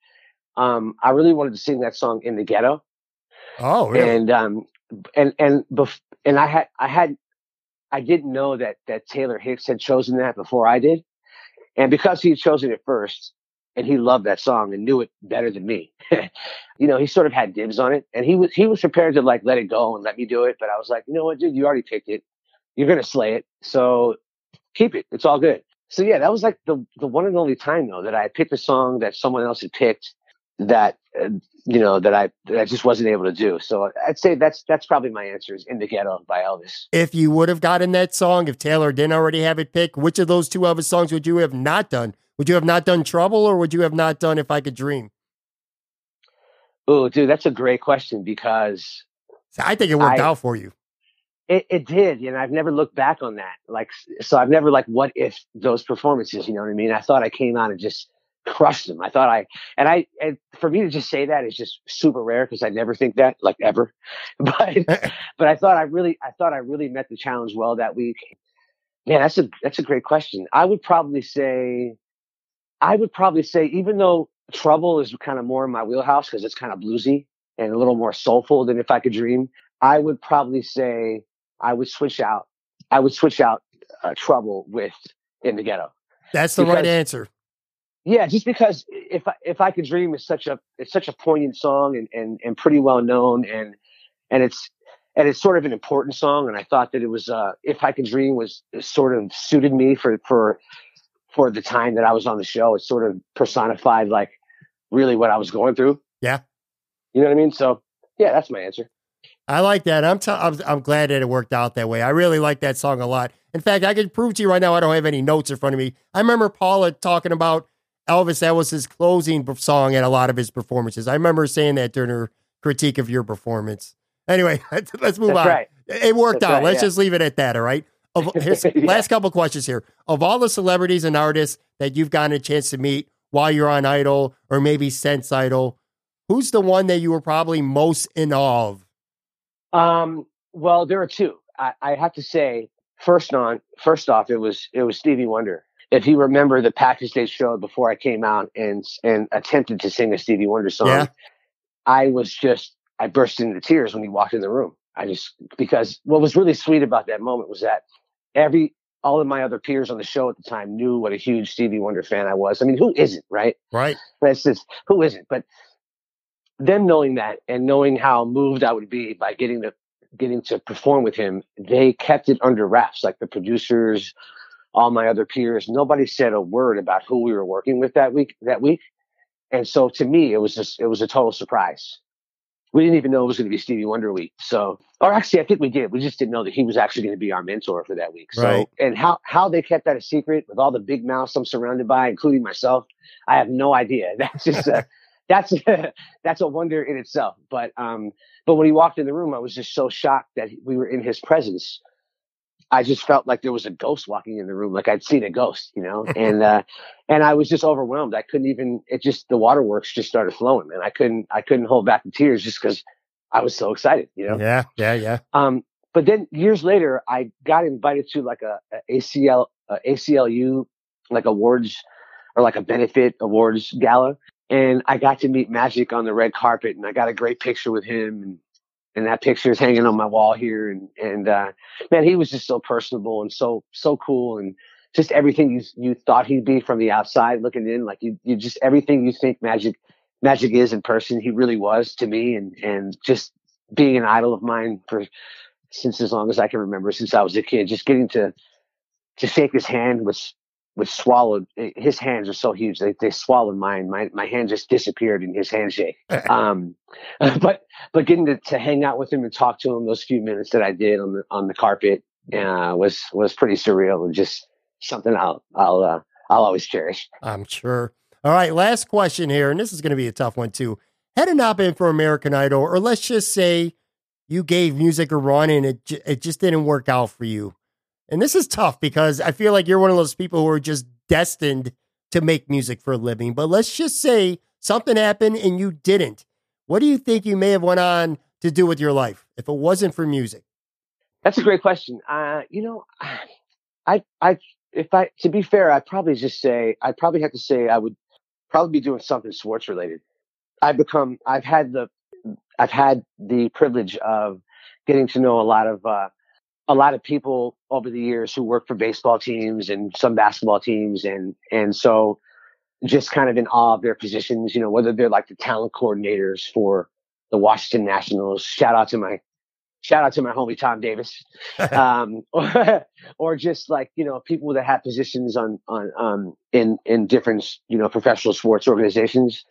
um, I really wanted to sing that song in the ghetto, Oh, really? and um, and and bef- and I had I had I didn't know that that Taylor Hicks had chosen that before I did, and because he had chosen it first, and he loved that song and knew it better than me, you know, he sort of had dibs on it, and he was he was prepared to like let it go and let me do it, but I was like, you know what, dude, you already picked it, you're gonna slay it, so keep it, it's all good. So yeah, that was like the the one and only time though that I picked a song that someone else had picked that uh, you know that I that I just wasn't able to do. So I'd say that's that's probably my answer is "In the Ghetto" by Elvis. if you would have gotten that song, if Taylor didn't already have it picked, which of those two Elvis songs would you have not done? Would you have not done Trouble or would you have not done If I Could Dream? Oh, dude, that's a great question because So I think it worked I- out for you. it, it did, and I've never looked back on that. Like, so I've never like, what if those performances? You know what I mean? I thought I came out and just crushed them. I thought I, and I, and for me to just say that is just super rare because I never think that, like ever. But, but I thought I really, I thought I really met the challenge well that week. Man, that's a that's a great question. I would probably say, I would probably say, even though Trouble is kind of more in my wheelhouse because it's kind of bluesy and a little more soulful than If I Could Dream, I would probably say I would switch out. I would switch out uh, Trouble with In the Ghetto. That's the right answer. Yeah, just because if I, if I could dream is such a it's such a poignant song and, and, and pretty well known and and it's and it's sort of an important song and I thought that it was uh if I could dream was sort of suited me for for for the time that I was on the show. It sort of personified like really what I was going through. Yeah. You know what I mean? So yeah, that's my answer. I like that. I'm, t- I'm I'm glad that it worked out that way. I really like that song a lot. In fact, I can prove to you right now. I don't have any notes in front of me. I remember Paula talking about Elvis. That was his closing song at a lot of his performances. I remember saying that during her critique of your performance. Anyway, let's, let's move That's on. right. It worked That's out. right, Let's yeah. just leave it at that. All right. Of, here's, Yeah. Last couple questions here. Of all the celebrities and artists that you've gotten a chance to meet, while you're on Idol or maybe since Idol, who's the one that you were probably most in awe of? Um, well, there are two. I, I have to say, first on, first off, it was it was Stevie Wonder. If you remember the package they showed before I came out and and attempted to sing a Stevie Wonder song, Yeah. I was just I burst into tears when he walked in the room. I just because what was really sweet about that moment was that every all of my other peers on the show at the time knew what a huge Stevie Wonder fan I was. I mean, who isn't, right? Right. That's just who isn't. But them knowing that and knowing how moved I would be by getting to getting to perform with him, they kept it under wraps. Like the producers, all my other peers, nobody said a word about who we were working with that week. That week, and so to me, it was just it was a total surprise. We didn't even know it was going to be Stevie Wonder week. So, or actually, I think we did. We just didn't know that he was actually going to be our mentor for that week. So, Right. and how how they kept that a secret with all the big mouths I'm surrounded by, including myself, I have no idea. That's just a, that's that's a wonder in itself. But um, but when he walked in the room, I was just so shocked that we were in his presence. I just felt like there was a ghost walking in the room, like I'd seen a ghost, you know, and uh, and I was just overwhelmed. I couldn't even. It just the waterworks just started flowing, and I couldn't I couldn't hold back the tears just because I was so excited, you know. Yeah. Yeah. Yeah. Um, but then years later, I got invited to like a, a ACL a ACLU like awards or like a benefit awards gala, and I got to meet Magic on the red carpet, and I got a great picture with him, and and that picture is hanging on my wall here, and and uh, man, he was just so personable and so so cool, and just everything you you thought he'd be from the outside looking in, like you you just everything you think Magic Magic is in person, he really was to me, and and just being an idol of mine for since as long as I can remember, since I was a kid, just getting to to shake his hand was was swallowed. His hands are so huge; they they swallowed mine. My my hand just disappeared in his handshake. Um, but but getting to, to hang out with him and talk to him those few minutes that I did on the on the carpet uh, was was pretty surreal and just something I'll I'll uh, I'll always cherish. I'm sure. All right, last question here, and this is going to be a tough one too. Had it not been for American Idol, or let's just say you gave music a run and it it just didn't work out for you. And this is tough because I feel like you're one of those people who are just destined to make music for a living. But let's just say something happened and you didn't. What do you think you may have went on to do with your life if it wasn't for music? That's a great question. Uh, you know, I I if I to be fair, I'd probably just say I'd probably have to say I would probably be doing something sports related. I've become I've had the I've had the privilege of getting to know a lot of uh, a lot of people over the years who work for baseball teams and some basketball teams and and so just kind of in awe of their positions, you know, whether they're like the talent coordinators for the Washington Nationals. Shout out to my shout out to my homie Tom Davis. um, or, or just like, you know, people that have positions on, on, um, in, in different, you know, professional sports organizations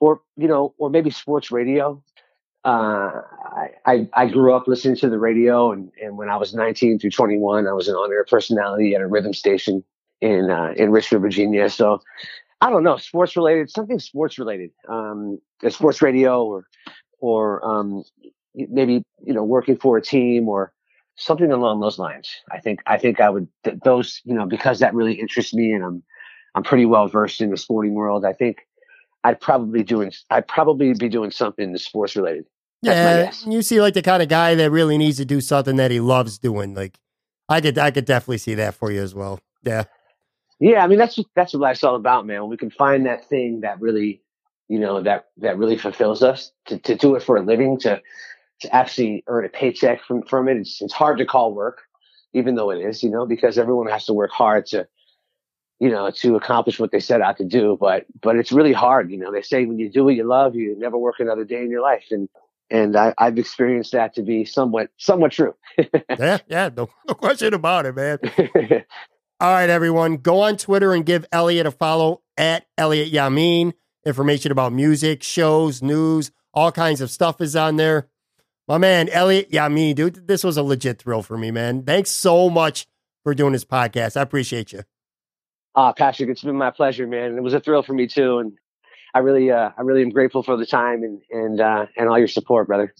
or, you know, or maybe sports radio. Uh, I, I, grew up listening to the radio and, and when I was 19 through 21, I was an on-air personality at a rhythm station in, uh, in Richmond, Virginia. So I don't know, sports related, something sports related, um, sports radio or, or, um, maybe you know working for a team or something along those lines i think i think i would th- those you know because that really interests me and i'm i'm pretty well versed in the sporting world i think i'd probably doing i'd probably be doing something sports related That's yeah, you see like the kind of guy that really needs to do something that he loves doing. Like I could I could definitely see that for you as well. Yeah. yeah i mean that's that's what life's all about man when we can find that thing that really you know that that really fulfills us to, to do it for a living to to actually earn a paycheck from from it it's, it's hard to call work even though it is you know because everyone has to work hard to you know to accomplish what they set out to do but but it's really hard you know they say when you do what you love you never work another day in your life and and I, I've experienced that to be somewhat somewhat true. Yeah, yeah, no, no question about it, man. All right, everyone, go on Twitter and give Elliott a follow at Elliott Yamin. Information about music, shows, news, all kinds of stuff is on there. My man, Elliott Yamin, dude, this was a legit thrill for me, man. Thanks so much for doing this podcast. I appreciate you. Ah, Patrick, it's been my pleasure, man. It was a thrill for me too, and I really, uh, I really am grateful for the time and and uh, and all your support, brother.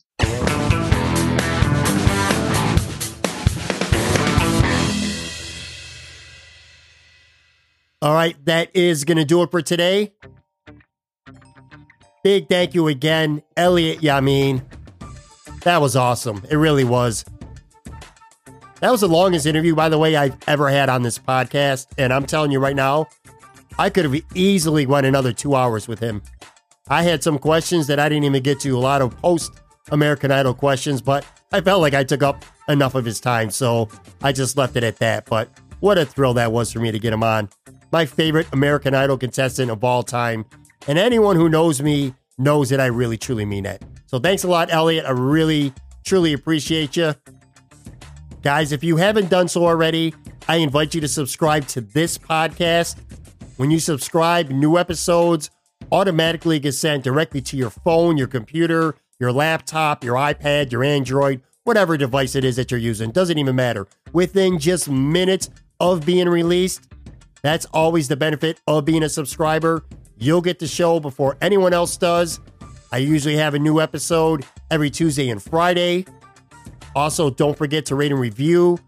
All right, that is going to do it for today. Big thank you again, Elliott Yamin. That was awesome. It really was. That was the longest interview, by the way, I've ever had on this podcast. And I'm telling you right now, I could have easily went another two hours with him. I had some questions that I didn't even get to, a lot of post American Idol questions, but I felt like I took up enough of his time. So I just left it at that. But what a thrill that was for me to get him on. My favorite American Idol contestant of all time. And anyone who knows me knows that I really, truly mean it. So thanks a lot, Elliott. I really, truly appreciate you. Guys, if you haven't done so already, I invite you to subscribe to this podcast. When you subscribe, new episodes automatically get sent directly to your phone, your computer, your laptop, your iPad, your Android, whatever device it is that you're using. Doesn't even matter. Within just minutes of being released, that's always the benefit of being a subscriber. You'll get the show before anyone else does. I usually have a new episode every Tuesday and Friday. Also, don't forget to rate and review.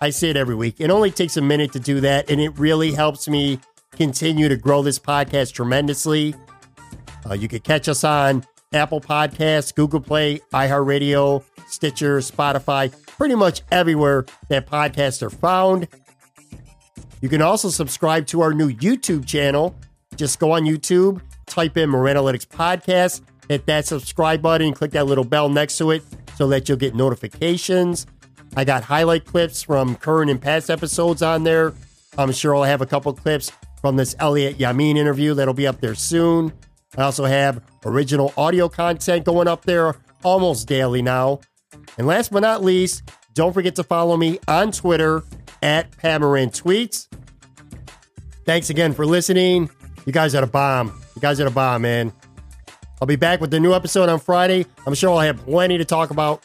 I say it every week. It only takes a minute to do that, and it really helps me continue to grow this podcast tremendously. Uh, you can catch us on Apple Podcasts, Google Play, iHeartRadio, Stitcher, Spotify, pretty much everywhere that podcasts are found. You can also subscribe to our new YouTube channel. Just go on YouTube, type in Moranalytics Podcast, hit that subscribe button, click that little bell next to it so that you'll get notifications. I got highlight clips from current and past episodes on there. I'm sure I'll have a couple clips from this Elliott Yamin interview that'll be up there soon. I also have original audio content going up there almost daily now. And last but not least, don't forget to follow me on Twitter at PMoran Tweets. Thanks again for listening. You guys are a bomb. You guys are a bomb, man. I'll be back with the new episode on Friday. I'm sure I'll have plenty to talk about.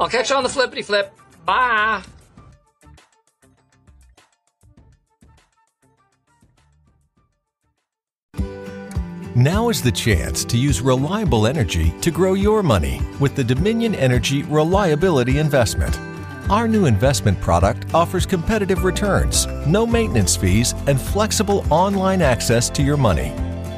I'll catch you on the flippity flip. Bye. Now is the chance to use reliable energy to grow your money with the Dominion Energy Reliability Investment. Our new investment product offers competitive returns, no maintenance fees, and flexible online access to your money.